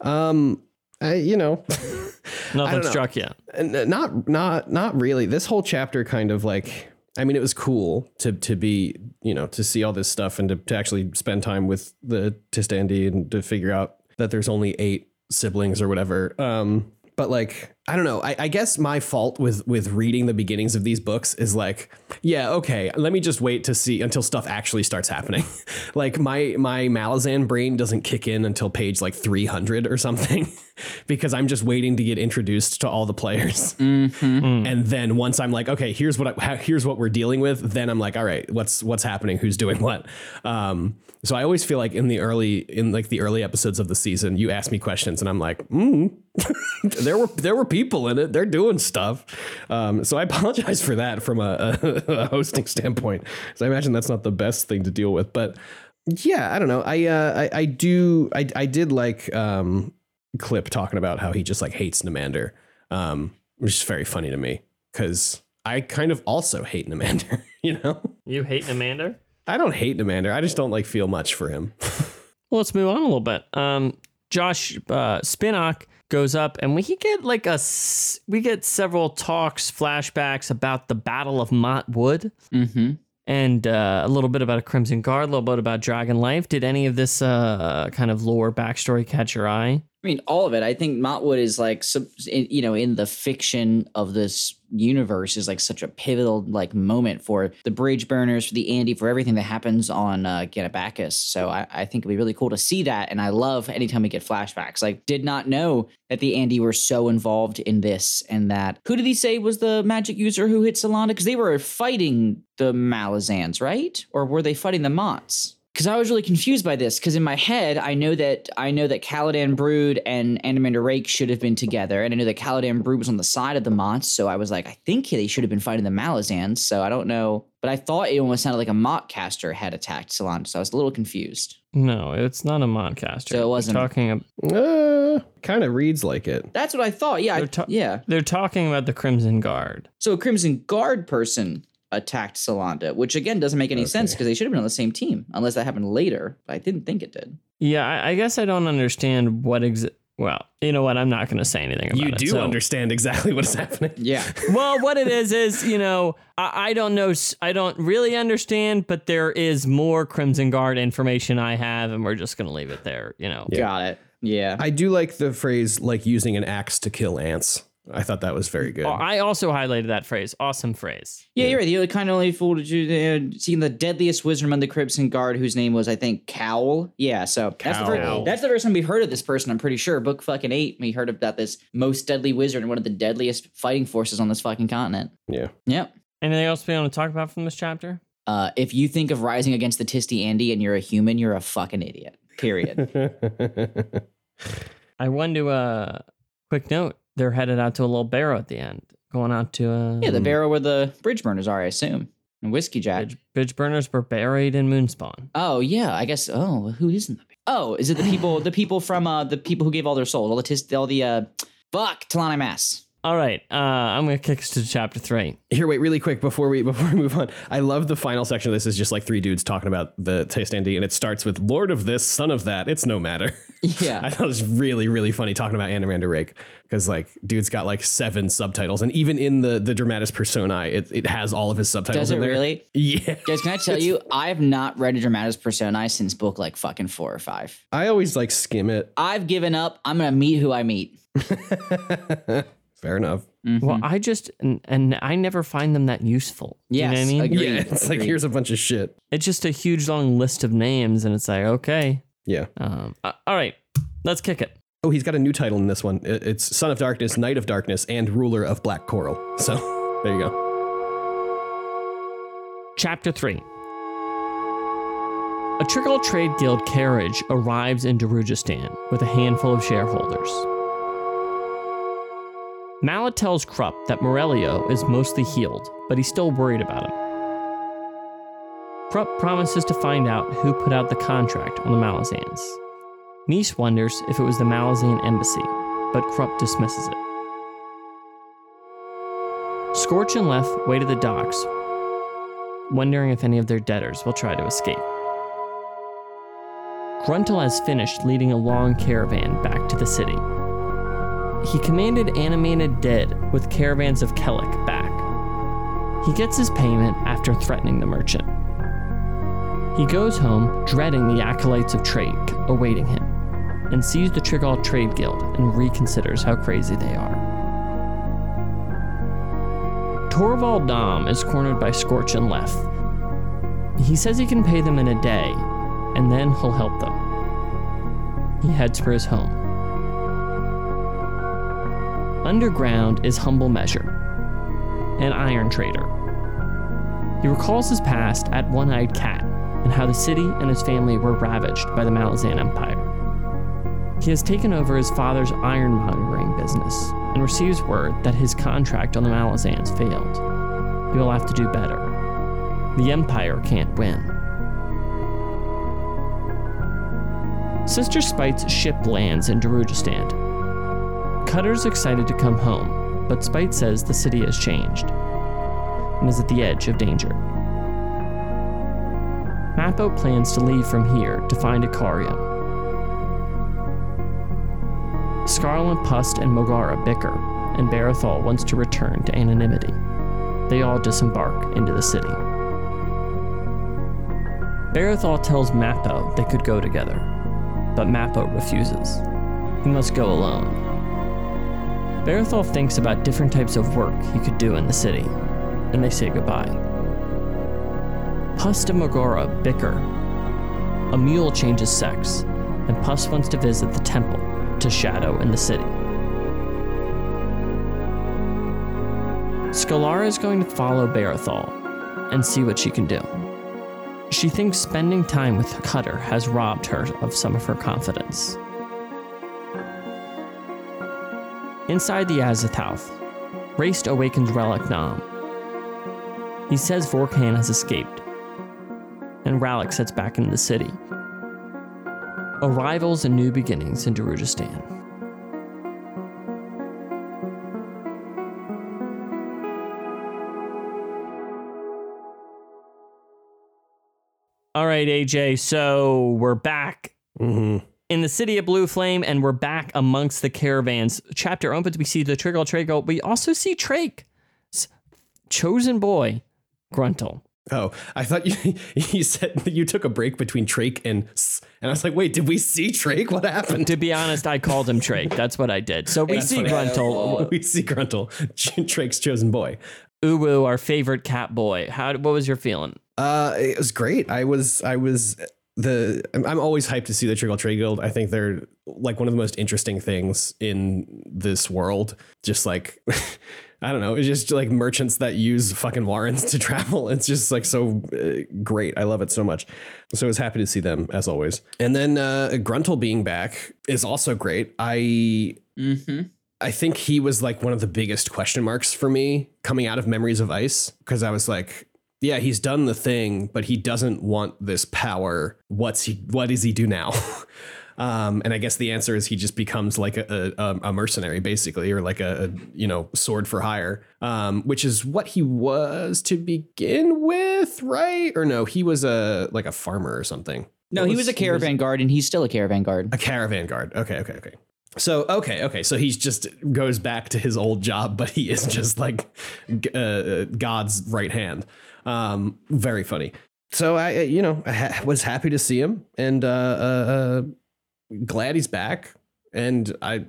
Um, I, you know, (laughs) Nothing struck yet. not not not really. This whole chapter kind of like I mean, it was cool to to be you know to see all this stuff and to, to actually spend time with the Tiste Andii and to figure out that there's only eight siblings or whatever. Um, but like I don't know. I, I guess my fault with with reading the beginnings of these books is like, yeah, okay. Let me just wait to see until stuff actually starts happening. (laughs) like my my Malazan brain doesn't kick in until page like 300 or something, (laughs) because I'm just waiting to get introduced to all the players. (laughs) And then once I'm like, okay, here's what I, here's what we're dealing with, then I'm like, all right, what's what's happening? Who's doing what? Um, so I always feel like in the early in like the early episodes of the season, you ask me questions and I'm like, mm, there were there were people in it. They're doing stuff. Um, so I (laughs) apologize for that from a, a, a hosting standpoint. So I imagine that's not the best thing to deal with, but yeah, I don't know. I uh, I, I do I I did like um, clip talking about how he just like hates Nimander, um, which is very funny to me because I kind of also hate Nimander. (laughs) You know, You hate Nimander? I don't hate Nimander. I just don't like feel much for him. (laughs) Well, let's move on a little bit. Um, Josh uh, Spinnock goes up, and we get like a we get several talks, flashbacks about the Battle of Mott Wood, Mm-hmm. and uh, a little bit about a Crimson Guard, a little bit about Dragon Life. Did any of this uh, kind of lore backstory catch your eye? I mean, all of it. I think Mott Wood is like, you know, in the fiction of this universe is like such a pivotal like moment for the bridge burners, for the Andii, for everything that happens on uh, Genabackis. So I, I think it'd be really cool to see that. And I love anytime we get flashbacks. Like, did not know that the Andii were so involved in this and that. Who did he say was the magic user who hit Silanah? Because they were fighting the Malazans, right? Or were they fighting the Mots? Because I was really confused by this. Because in my head, I know that I know that Caladan Brood and Animander Rake should have been together, and I know that Caladan Brood was on the side of the Mots. So I was like, I think they should have been fighting the Malazans. So I don't know, but I thought it almost sounded like a Mott caster had attacked Salon. So I was a little confused. No, it's not a Modcaster. So it wasn't- They're talking. ab- Uh, kind of reads like it. That's what I thought. Yeah, They're ta- yeah. They're talking about the Crimson Guard. So a Crimson Guard person attacked Silanah, which again doesn't make any sense because they should have been on the same team, unless that happened later. But I didn't think it did. Yeah, I, I guess I don't understand what ex. Well, you know what? I'm not going to say anything about You it. do so- understand exactly what is happening. Yeah. (laughs) well, what it is is, you know, I, I don't know, I don't really understand, but there is more Crimson Guard information I have, and we're just going to leave it there. You know, Got it. Yeah. I do like the phrase like using an axe to kill ants. I thought that was very good. Oh, I also highlighted that phrase. Awesome phrase. Yeah, you're right. The only kind of only fool to you uh, seeing the deadliest wizard among the Crimson Guard, whose name was I think Cowl. Yeah, so that's the, first, that's the first time we've heard of this person. I'm pretty sure. Book fucking eight, we heard about this most deadly wizard and one of the deadliest fighting forces on this fucking continent. yeah. Yep. Anything else we want to talk about from this chapter? Uh, if you think of rising against the Tiste Andii and you're a human, you're a fucking idiot. Period. (laughs) I want to, uh, quick note, they're headed out to a little barrow at the end, going out to, uh, yeah, the barrow where the bridge burners are, I assume, and Whiskeyjack. bridge, bridge burners were buried in Moonspawn. Oh yeah, I guess. Oh, who is in the? Oh, is it the people? the people from uh the people who gave all their souls, all the tis, all the uh, fuck T'lan Imass. All right, uh, I'm going to kick us to chapter three. Here, wait, really quick before we (laughs) before we move on. I love the final section of this is just like three dudes talking about the Tiste Andii, and it starts with Lord of this, son of that. It's no matter. (laughs) Yeah. (laughs) I thought it was really, really funny talking about Anna Anomander Rake because like dude's got like seven subtitles, and even in the the dramatis personae, it, it has all of his subtitles. Does it in there. really? (laughs) Yeah. Guys, can I tell you, I have not read a Dramatis Personae since book like fucking four or five. I always like skim it. I've given up. I'm gonna meet who I meet. (laughs) Fair enough. Mm-hmm. Well, I just and, and I never find them that useful. You know what I Yes, mean? agreed. Yeah, it's like here's a bunch of shit. It's just a huge long list of names, and it's like, okay, Yeah. um, uh, all right, let's kick it. Oh, he's got a new title in this one. It's Son of Darkness, Knight of Darkness, and Ruler of Black Coral. So (laughs) there you go. Chapter 3 A Trygalle Trade Guild carriage arrives in Darujhistan with a handful of shareholders. Mallet tells Kruppe that Murillio is mostly healed, but he's still worried about him. Kruppe promises to find out who put out the contract on the Malazans. Meese wonders if it was the Malazan embassy, but Kruppe dismisses it. Scorch and Leff wait at the docks, wondering if any of their debtors will try to escape. Gruntle has finished leading a long caravan back to the city. He commanded animated dead with caravans of Kellic back. He gets his payment after threatening the merchant. He goes home, dreading the acolytes of trade awaiting him, and sees the Trygalle Trade Guild and reconsiders how crazy they are. Torvald Nom is cornered by Scorch and Leff. He says he can pay them in a day, and then he'll help them. He heads for his home. Underground is Humble Measure, an iron trader. He recalls his past at One Eyed Cat and how the city and his family were ravaged by the Malazan Empire. He has taken over his father's ironmongering business and receives word that his contract on the Malazans failed. He will have to do better. The Empire can't win. Sister Spite's ship lands in Darujhistan. Cutter's excited to come home, but Spite says the city has changed and is at the edge of danger. Mappo plans to leave from here to find Icarium. Scarlet, Pust, and Mogora bicker, and Barathol wants to return to anonymity. They all disembark into the city. Barathol tells Mappo they could go together, but Mappo refuses. He must go alone. Barathol thinks about different types of work he could do in the city, and they say goodbye. Pust and Mogora bicker. A mule changes sex, and Pust wants to visit the temple to Shadow in the city. Scillara is going to follow Barathol and see what she can do. She thinks spending time with Cutter has robbed her of some of her confidence. Inside the Azathoth, Raest awakens Rallick Nom. He says Vorcan has escaped, and Rallick sets back into the city. Arrivals and new beginnings in Darujhistan. All right, AJ. So we're back Mm-hmm. in the city of Blue Flame, and we're back amongst the caravans. Chapter opens. We see the Trygalle Trago. We also see Trake's chosen boy, Gruntle. Oh, I thought you (laughs) you said you took a break between Trake and and I was like, wait, did we see Trake? What happened? To be honest, I called him Trake. That's what I did. So we That's see funny. Gruntle, (laughs) we see Gruntle, Trake's chosen boy. Uwu, our favorite cat boy. How? What was your feeling? Uh, it was great. I was, I was the. I'm, I'm always hyped to see the Trygalle Trade Guild. I think they're like one of the most interesting things in this world. Just like, (laughs) I don't know, it's just like merchants that use fucking warrants to (laughs) travel. It's just like so uh, great. I love it so much. So I was happy to see them as always. And then uh, Gruntle being back is also great. I Mm-hmm. I think he was like one of the biggest question marks for me coming out of Memories of Ice because I was like, yeah, he's done the thing, but he doesn't want this power. What's he? What does he do now? (laughs) um, and I guess the answer is he just becomes like a, a, a mercenary, basically, or like a, a you know sword for hire, um, which is what he was to begin with, right? Or no, he was a like a farmer or something. No, What he was a caravan guard, and he's still a caravan guard. a caravan guard. Okay, okay, okay. So okay, okay. So he's just goes back to his old job, but he is just like uh, God's right hand. Um, very funny. So I, uh, you know, I ha- was happy to see him, and uh, uh, uh, glad he's back. And I,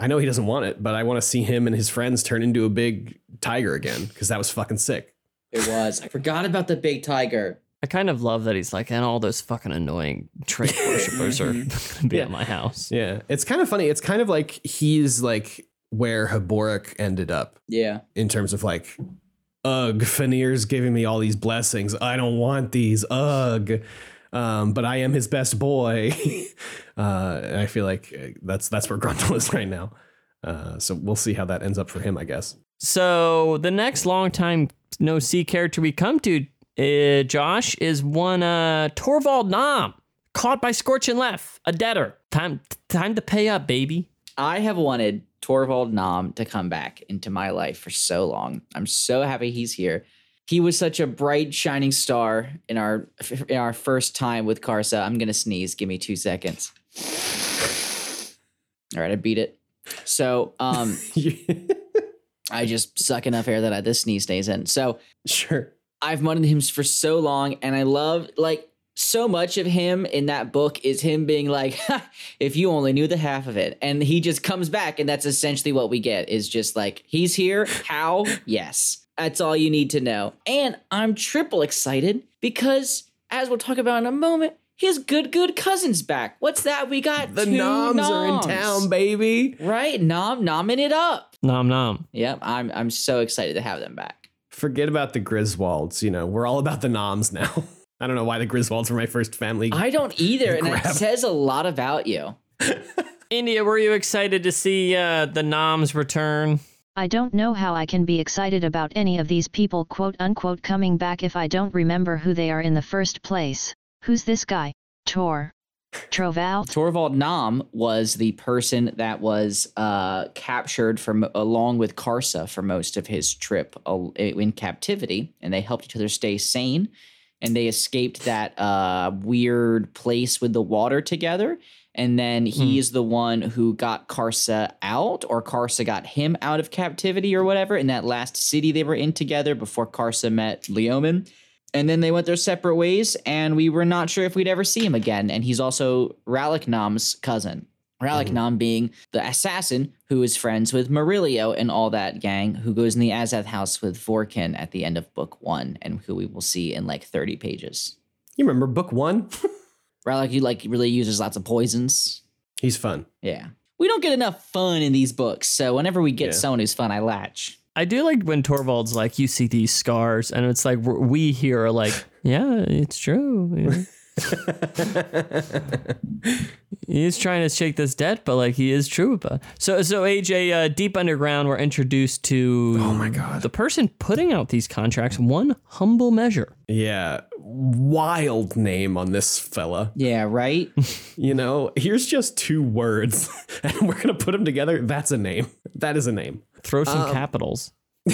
I know he doesn't want it, but I want to see him and his friends turn into a big tiger again because that was fucking sick. It was. I forgot about the big tiger. I kind of love that he's like, and all those fucking annoying trait (laughs) worshippers are mhm. (laughs) gonna be at my house. Yeah, it's kind of funny. It's kind of like he's like where Heboric ended up Yeah. in terms of like, ugh, Fener's giving me all these blessings. I don't want these. Ugh. Um, but I am his best boy. (laughs) uh, and I feel like uh, that's that's where Gruntle is right now. Uh, so we'll see how that ends up for him, I guess. So the next long time no see character we come to, uh, Josh, is one uh, Torvald Nom, caught by Scorching Left, a debtor. Time time to pay up, baby. I have wanted Torvald Nom to come back into my life for so long. I'm so happy he's here. He was such a bright, shining star in our in our first time with Karsa. I'm gonna sneeze. Give me two seconds. All right, I beat it. So, um, (laughs) I just suck enough air that I, this sneeze stays in. So, sure. I've wanted him for so long, and I love like so much of him in that book is him being like, if you only knew the half of it, and he just comes back, and that's essentially what we get is just like he's here. How? yes, that's all you need to know. And I'm triple excited because, as we'll talk about in a moment, his good good cousin's back. What's that? We got The two noms, are in town, baby. right? Nom nomming it up. Nom nom. Yep, I'm I'm so excited to have them back. Forget about the Griswolds. You know, we're all about the noms now. (laughs) I don't know why the Griswolds were my first family. I don't either, and it says a lot about you. (laughs) India, were you excited to see uh, the Noms return? I don't know how I can be excited about any of these people quote unquote coming back if I don't remember who they are in the first place. Who's this guy? Tor. Trovald? Torvald Nom was the person that was uh, captured from along with Karsa for most of his trip uh, in captivity, and they helped each other stay sane. And they escaped that uh, weird place with the water together. And then he hmm. is the one who got Karsa out, or Karsa got him out of captivity, or whatever, in that last city they were in together before Karsa met Leoman. And then they went their separate ways, and we were not sure if we'd ever see him again. And he's also Rallick Nom's cousin. Rallick Nom mm-hmm. being the assassin who is friends with Murillio and all that gang, who goes in the Azath house with Vorcan at the end of book one, and who we will see in like 30 pages. you remember book one? (laughs) Rallick, he like really uses lots of poisons. He's fun. Yeah. We don't get enough fun in these books, so whenever we get Yeah. someone who's fun, I latch. I do like when Torvald's like, you see these scars, and it's like we're- we here are like, (laughs) yeah, it's true. You know. He's trying to shake this debt, but like he is true about. So so AJ, uh, deep underground, we're introduced to oh my god the person putting out these contracts. One humble measure. Yeah. Wild name on this fella. Yeah, right? (laughs) You know, here's just two words (laughs) and we're going to put them together. That's a name. That is a name. Throw some capitals. (laughs)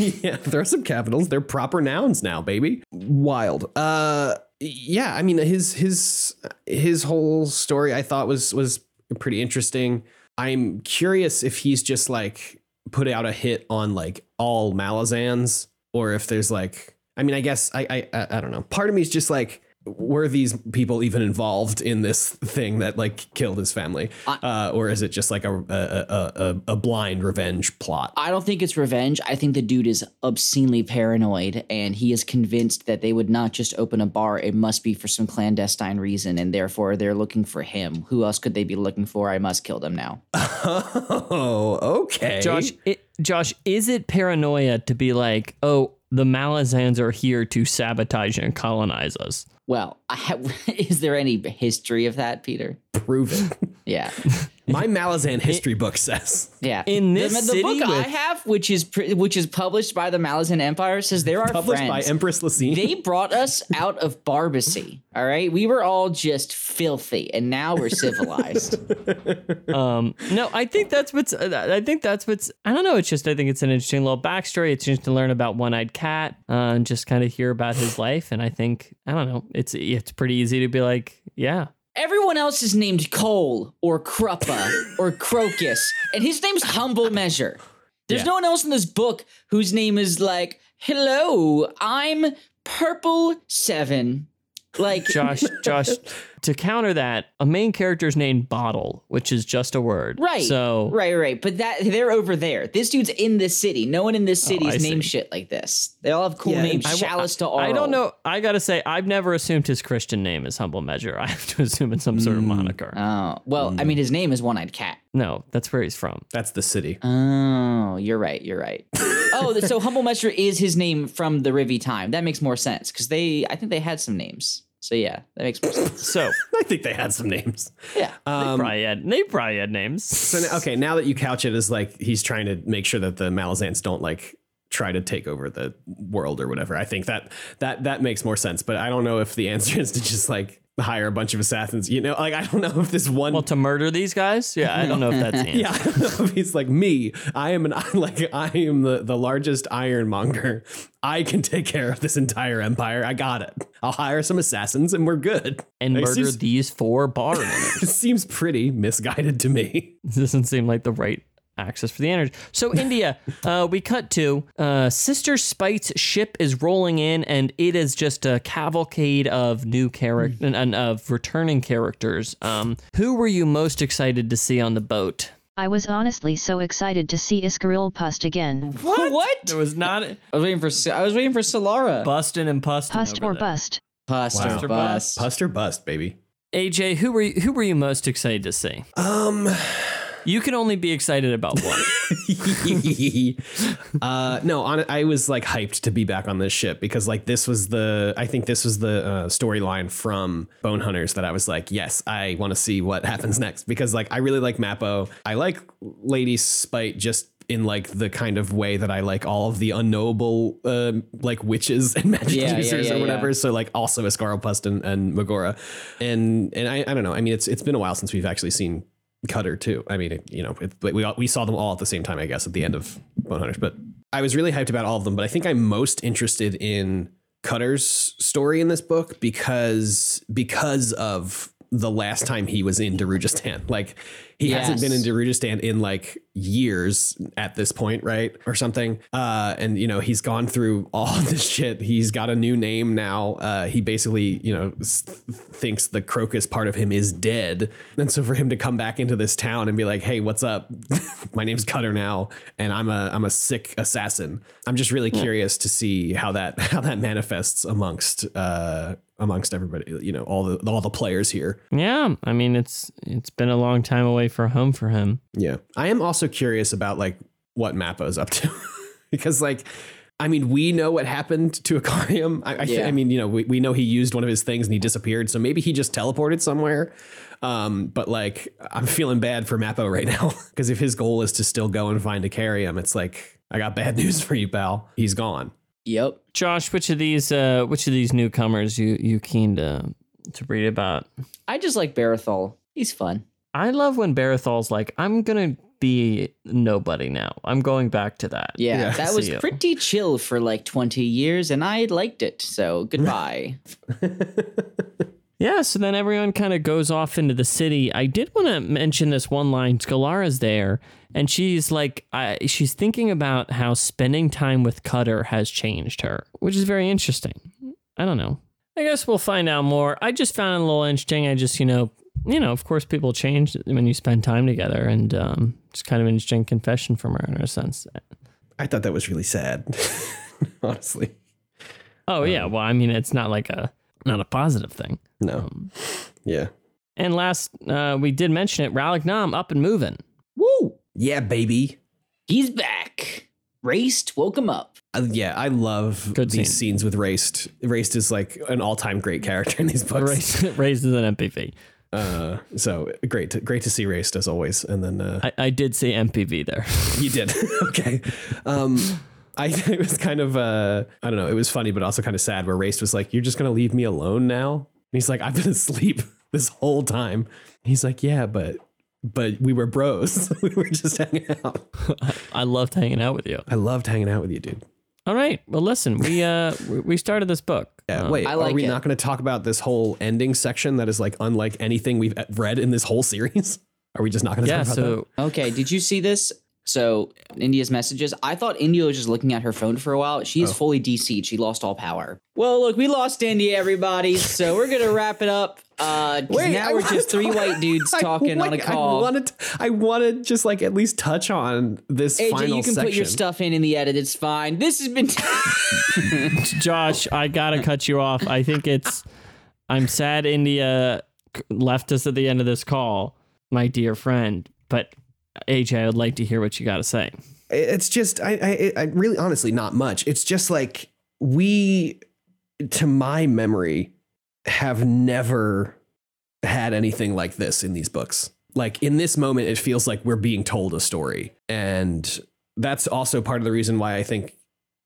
(laughs) yeah, there are some capitals. They're proper nouns now, baby. Wild. Uh yeah, I mean his his his whole story I thought was was pretty interesting. I'm curious if he's just like put out a hit on like all Malazans or if there's like I mean, I guess I I I don't know. Part of me is just like were these people even involved in this thing that like killed his family, uh, or is it just like a a, a a a blind revenge plot? I don't think it's revenge. I think the dude is obscenely paranoid and he is convinced that they would not just open a bar. It must be for some clandestine reason and therefore they're looking for him. Who else could they be looking for? I must kill them now. (laughs) Oh, okay. Josh, it, Josh, is it paranoia to be like, oh, the Malazans are here to sabotage and colonize us? Well, have, (laughs) is there any history of that, Peter? Prove it. (laughs) Yeah. My Malazan history book says. Yeah. In the, this the city book I have, which is pr- which is published by the Malazan Empire, says there are Published by. Empress Laseen. they brought us out of Barbacy. All right, we were all just filthy, and now we're civilized. (laughs) Um, no, I think that's what's. Uh, I think that's what's. I don't know. It's just I think it's an interesting little backstory. It's interesting to learn about One Eyed Cat uh, and just kind of hear about his life. And I think I don't know. It's it's pretty easy to be like, yeah, Everyone else is named Coll or Kruppe or Crocus, and his name's Humble Measure. There's Yeah. no one else in this book whose name is like, "Hello, I'm Purple Seven. Like, Josh, Josh, (laughs) to counter that, a main character is named Bottle, which is just a word. Right. So right, right. But that they're over there. This dude's in this city. No one in this oh, city Oh, I is named see. shit like this. They all have cool Yeah, names. I, Challice D'Arle. I don't know. I gotta say, I've never assumed his Christian name is Humble Measure. (laughs) I have to assume it's some sort of mm. moniker. Oh well, I mean, mm. his name is One Eyed Cat. no, that's where he's from. That's the city. Oh, you're right. You're right. (laughs) oh, so Humble Measure is his name from the Rhivi time. That makes more sense because they, I think they had some names. So yeah, that makes more sense. So (laughs) I think they had some names. Yeah. Um, probably had they probably had names. So now, okay, now that you couch it as like he's trying to make sure that the Malazans don't like try to take over the world or whatever. I think that that that makes more sense. But I don't know if the (laughs) answer is to just like hire a bunch of assassins. You know, like I don't know if this one. Well, to murder these guys? Yeah, I don't know if that's the (laughs) yeah, I don't know if he's like me. I am an (laughs) like I am the the largest ironmonger. I can take care of this entire empire. I got it. I'll hire some assassins and we're good. And It murder seems- these four bar. (laughs) It seems pretty misguided to me. doesn't seem like the right access for the energy. So (laughs) India, uh, we cut to uh, Sister Spite's ship is rolling in, and it is just a cavalcade of new character and, and of returning characters. Um, who were you most excited to see on the boat? I was honestly so excited to see Iskaral Pust again. What? what? There was not I was waiting for. I was waiting for Solara. bustin' and pustin'. Pust over or there. bust? Bust Wow. or bust. Bust or bust, baby. AJ, who were you, who were you most excited to see? Um. You can only be excited about one. (laughs) (laughs) uh, no, on, I was like hyped to be back on this ship because like this was the I think this was the uh, storyline from Bone Hunters that I was like, yes, I want to see what happens next because like I really like Mappo. I like Lady Spite just in like the kind of way that I like all of the unknowable um, like witches and (laughs) magic Yeah, yeah, users yeah, or whatever. yeah. So like also Iskaral Pust and, and Mogora. And and I, I don't know. I mean it's it's been a while since we've actually seen Cutter too. I mean, you know, it, we all- we saw them all at the same time, I guess, at the end of Bone Hunters. But I was really hyped about all of them. But I think I'm most interested in Cutter's story in this book because because of the last time he was in Darujhistan. Like he hasn't been in Yes. Darujhistan in like years at this point, right? Or something. Uh, and you know, he's gone through all (laughs) of this shit. He's got a new name now. Uh, he basically, you know, s- thinks the crocus part of him is dead. And so for him to come back into this town and be like, "Hey, what's up? (laughs) My name's Cutter now, and I'm a I'm a sick assassin." I'm just really curious to see how that (laughs) how that manifests amongst uh amongst everybody, you know, all the all the players here. yeah, I mean it's it's been a long time away from home for him. Yeah. I am also curious about like what Mappo's up to (laughs) because like I mean, we know what happened to Icarium. I, I, Yeah. I mean, you know, we, we know he used one of his things and he disappeared. So maybe he just teleported somewhere. Um, but like, I'm feeling bad for Mappo right now (laughs) because if his goal is to still go and find Icarium, it's like, I got bad (laughs) news for you, pal. He's gone. Yep. Josh, which of these uh, which of these newcomers you you keen to to read about? I just like Barathol. He's fun. I love when Barathol's like, I'm gonna be nobody now. I'm going back to that. Yeah, Yeah. that was pretty chill for like 20 years, and I liked it. So goodbye. (laughs) Yeah, so then everyone kind of goes off into the city. I did want to mention this one line. Scillara's there, and she's like, I, she's thinking about how spending time with Cutter has changed her, which is very interesting. I don't know. I guess we'll find out more. I just found it a little interesting. I just, you know, you know, of course, people change when you spend time together, and um, it's kind of an interesting confession from her in a sense. I thought that was really sad, (laughs) honestly. Oh yeah, well, I mean, it's not like a not a positive thing. No. Yeah. And last, uh, we did mention it. Rallick Nom up and moving. Woo! Yeah, baby. He's back. Raest woke him up. Uh, yeah, I love Good these scene. scenes with Raest. Raest is like an all-time great character in these books. Raest, (laughs) raised as an MPV. Uh, so great, to, great to see Raest as always. And then uh, I, I did see MPV there. (laughs) you did (laughs) okay. Um, I (laughs) it was kind of uh, I don't know. It was funny, but also kind of sad. Where Raest was like, "You're just gonna leave me alone now." And he's like, "I've been asleep this whole time." He's like, "Yeah, but." But we were bros. we were just hanging out. I loved hanging out with you. I loved hanging out with you, dude. All right. Well, listen, we uh (laughs) we- we started this book. Yeah, Um, wait, I are we it. not going to talk about this whole ending section that is like unlike anything we've read in this whole series? (laughs) Are we just not going to Yeah. talk about So Okay, did you see this? So India's messages. I thought India was just looking at her phone for a while. She is fully DC'd. She lost all power. Well, look, we lost India, everybody. So we're gonna wrap it up. Uh, (laughs) 'cause Wait, now I we're just three talk- white (laughs) dudes I- talking on a call. I want to. I want to just like at least touch on this AJ, final you can section. put your stuff in in the edit. It's fine. This has been. (laughs) Josh, I gotta cut you off. I think it's. I'm sad India left us at the end of this call, my dear friend. But AJ, I would like to hear what you got to say. It's just I, I I really honestly not much. It's just like we to my memory have never had anything like this in these books. Like in this moment it feels like we're being told a story. And that's also part of the reason why I think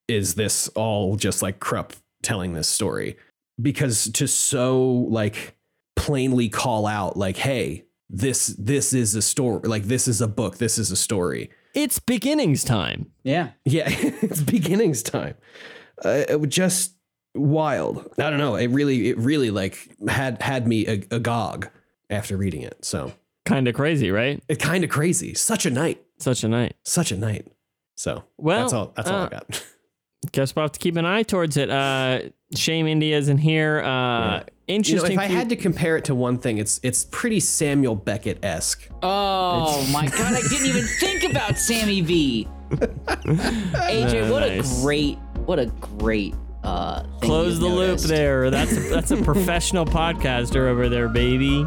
is this all just like Kruppe telling this story because to so like plainly call out like hey this this is a story like this is a book this is a story It's beginnings time. yeah. yeah, (laughs) it's beginnings time. Uh, it would just wild. I don't know. It really, it really like had had me ag- agog after reading it. So Kind of crazy, right? It kind of crazy. Such a night. Such a night. Such a night. So Well, that's all. That's all uh, I got. (laughs) Guess we'll have to keep an eye towards it. Uh, shame India isn't here. Uh, You know, Interesting. if I had to compare it to one thing, it's it's pretty Samuel Beckett esque. Oh my god, I didn't even (laughs) think about Sammy V. (laughs) AJ, what Nice. a great, what a great uh Close the loop there. (laughs) That's a, that's a professional podcaster over there, baby.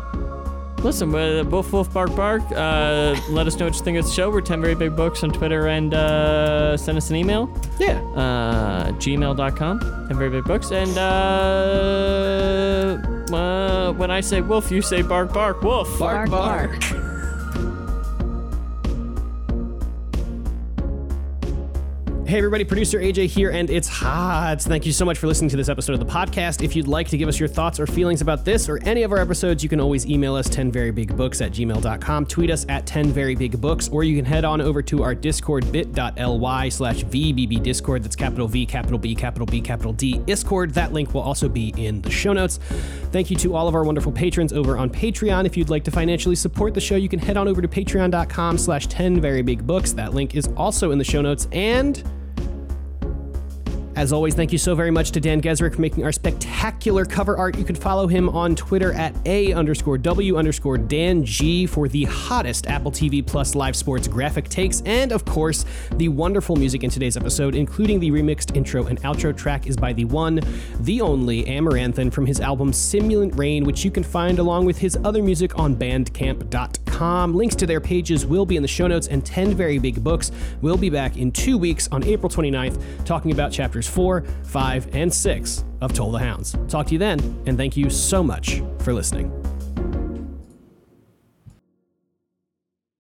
Listen, uh, Wolf Wolf Bark Bark. Uh, let us know what you think of the show. We're 10 Very Big Books on Twitter and uh, send us an email. Yeah. Uh, gmail.com. 10 Very Big Books. And uh, uh, when I say wolf, you say bark bark. Wolf. Bark, bark. Hey everybody, producer AJ here, and it's hot. Thank you so much for listening to this episode of the podcast. If you'd like to give us your thoughts or feelings about this or any of our episodes, you can always email us 10verybigbooks at gmail.com, tweet us at 10verybigbooks, or you can head on over to our Discord bit.ly slash VBB Discord. That's capital V, capital B, capital B, capital D, Discord. That link will also be in the show notes. Thank you to all of our wonderful patrons over on Patreon. If you'd like to financially support the show, you can head on over to patreon.com slash 10verybigbooks. That link is also in the show notes. And as always, thank you so very much to Dan Gesrick for making our spectacular cover art. You can follow him on Twitter at A underscore W underscore Dan G for the hottest Apple TV Plus live sports graphic takes, and of course, the wonderful music in today's episode, including the remixed intro and outro track, is by the one, the only Amaranthan from his album Simulant Rain, which you can find along with his other music on bandcamp.com. Links to their pages will be in the show notes, and 10 Very Big Books will be back in two weeks on April 29th, talking about chapters 4, 5, and 6 of Toll the Hounds. Talk to you then, and thank you so much for listening.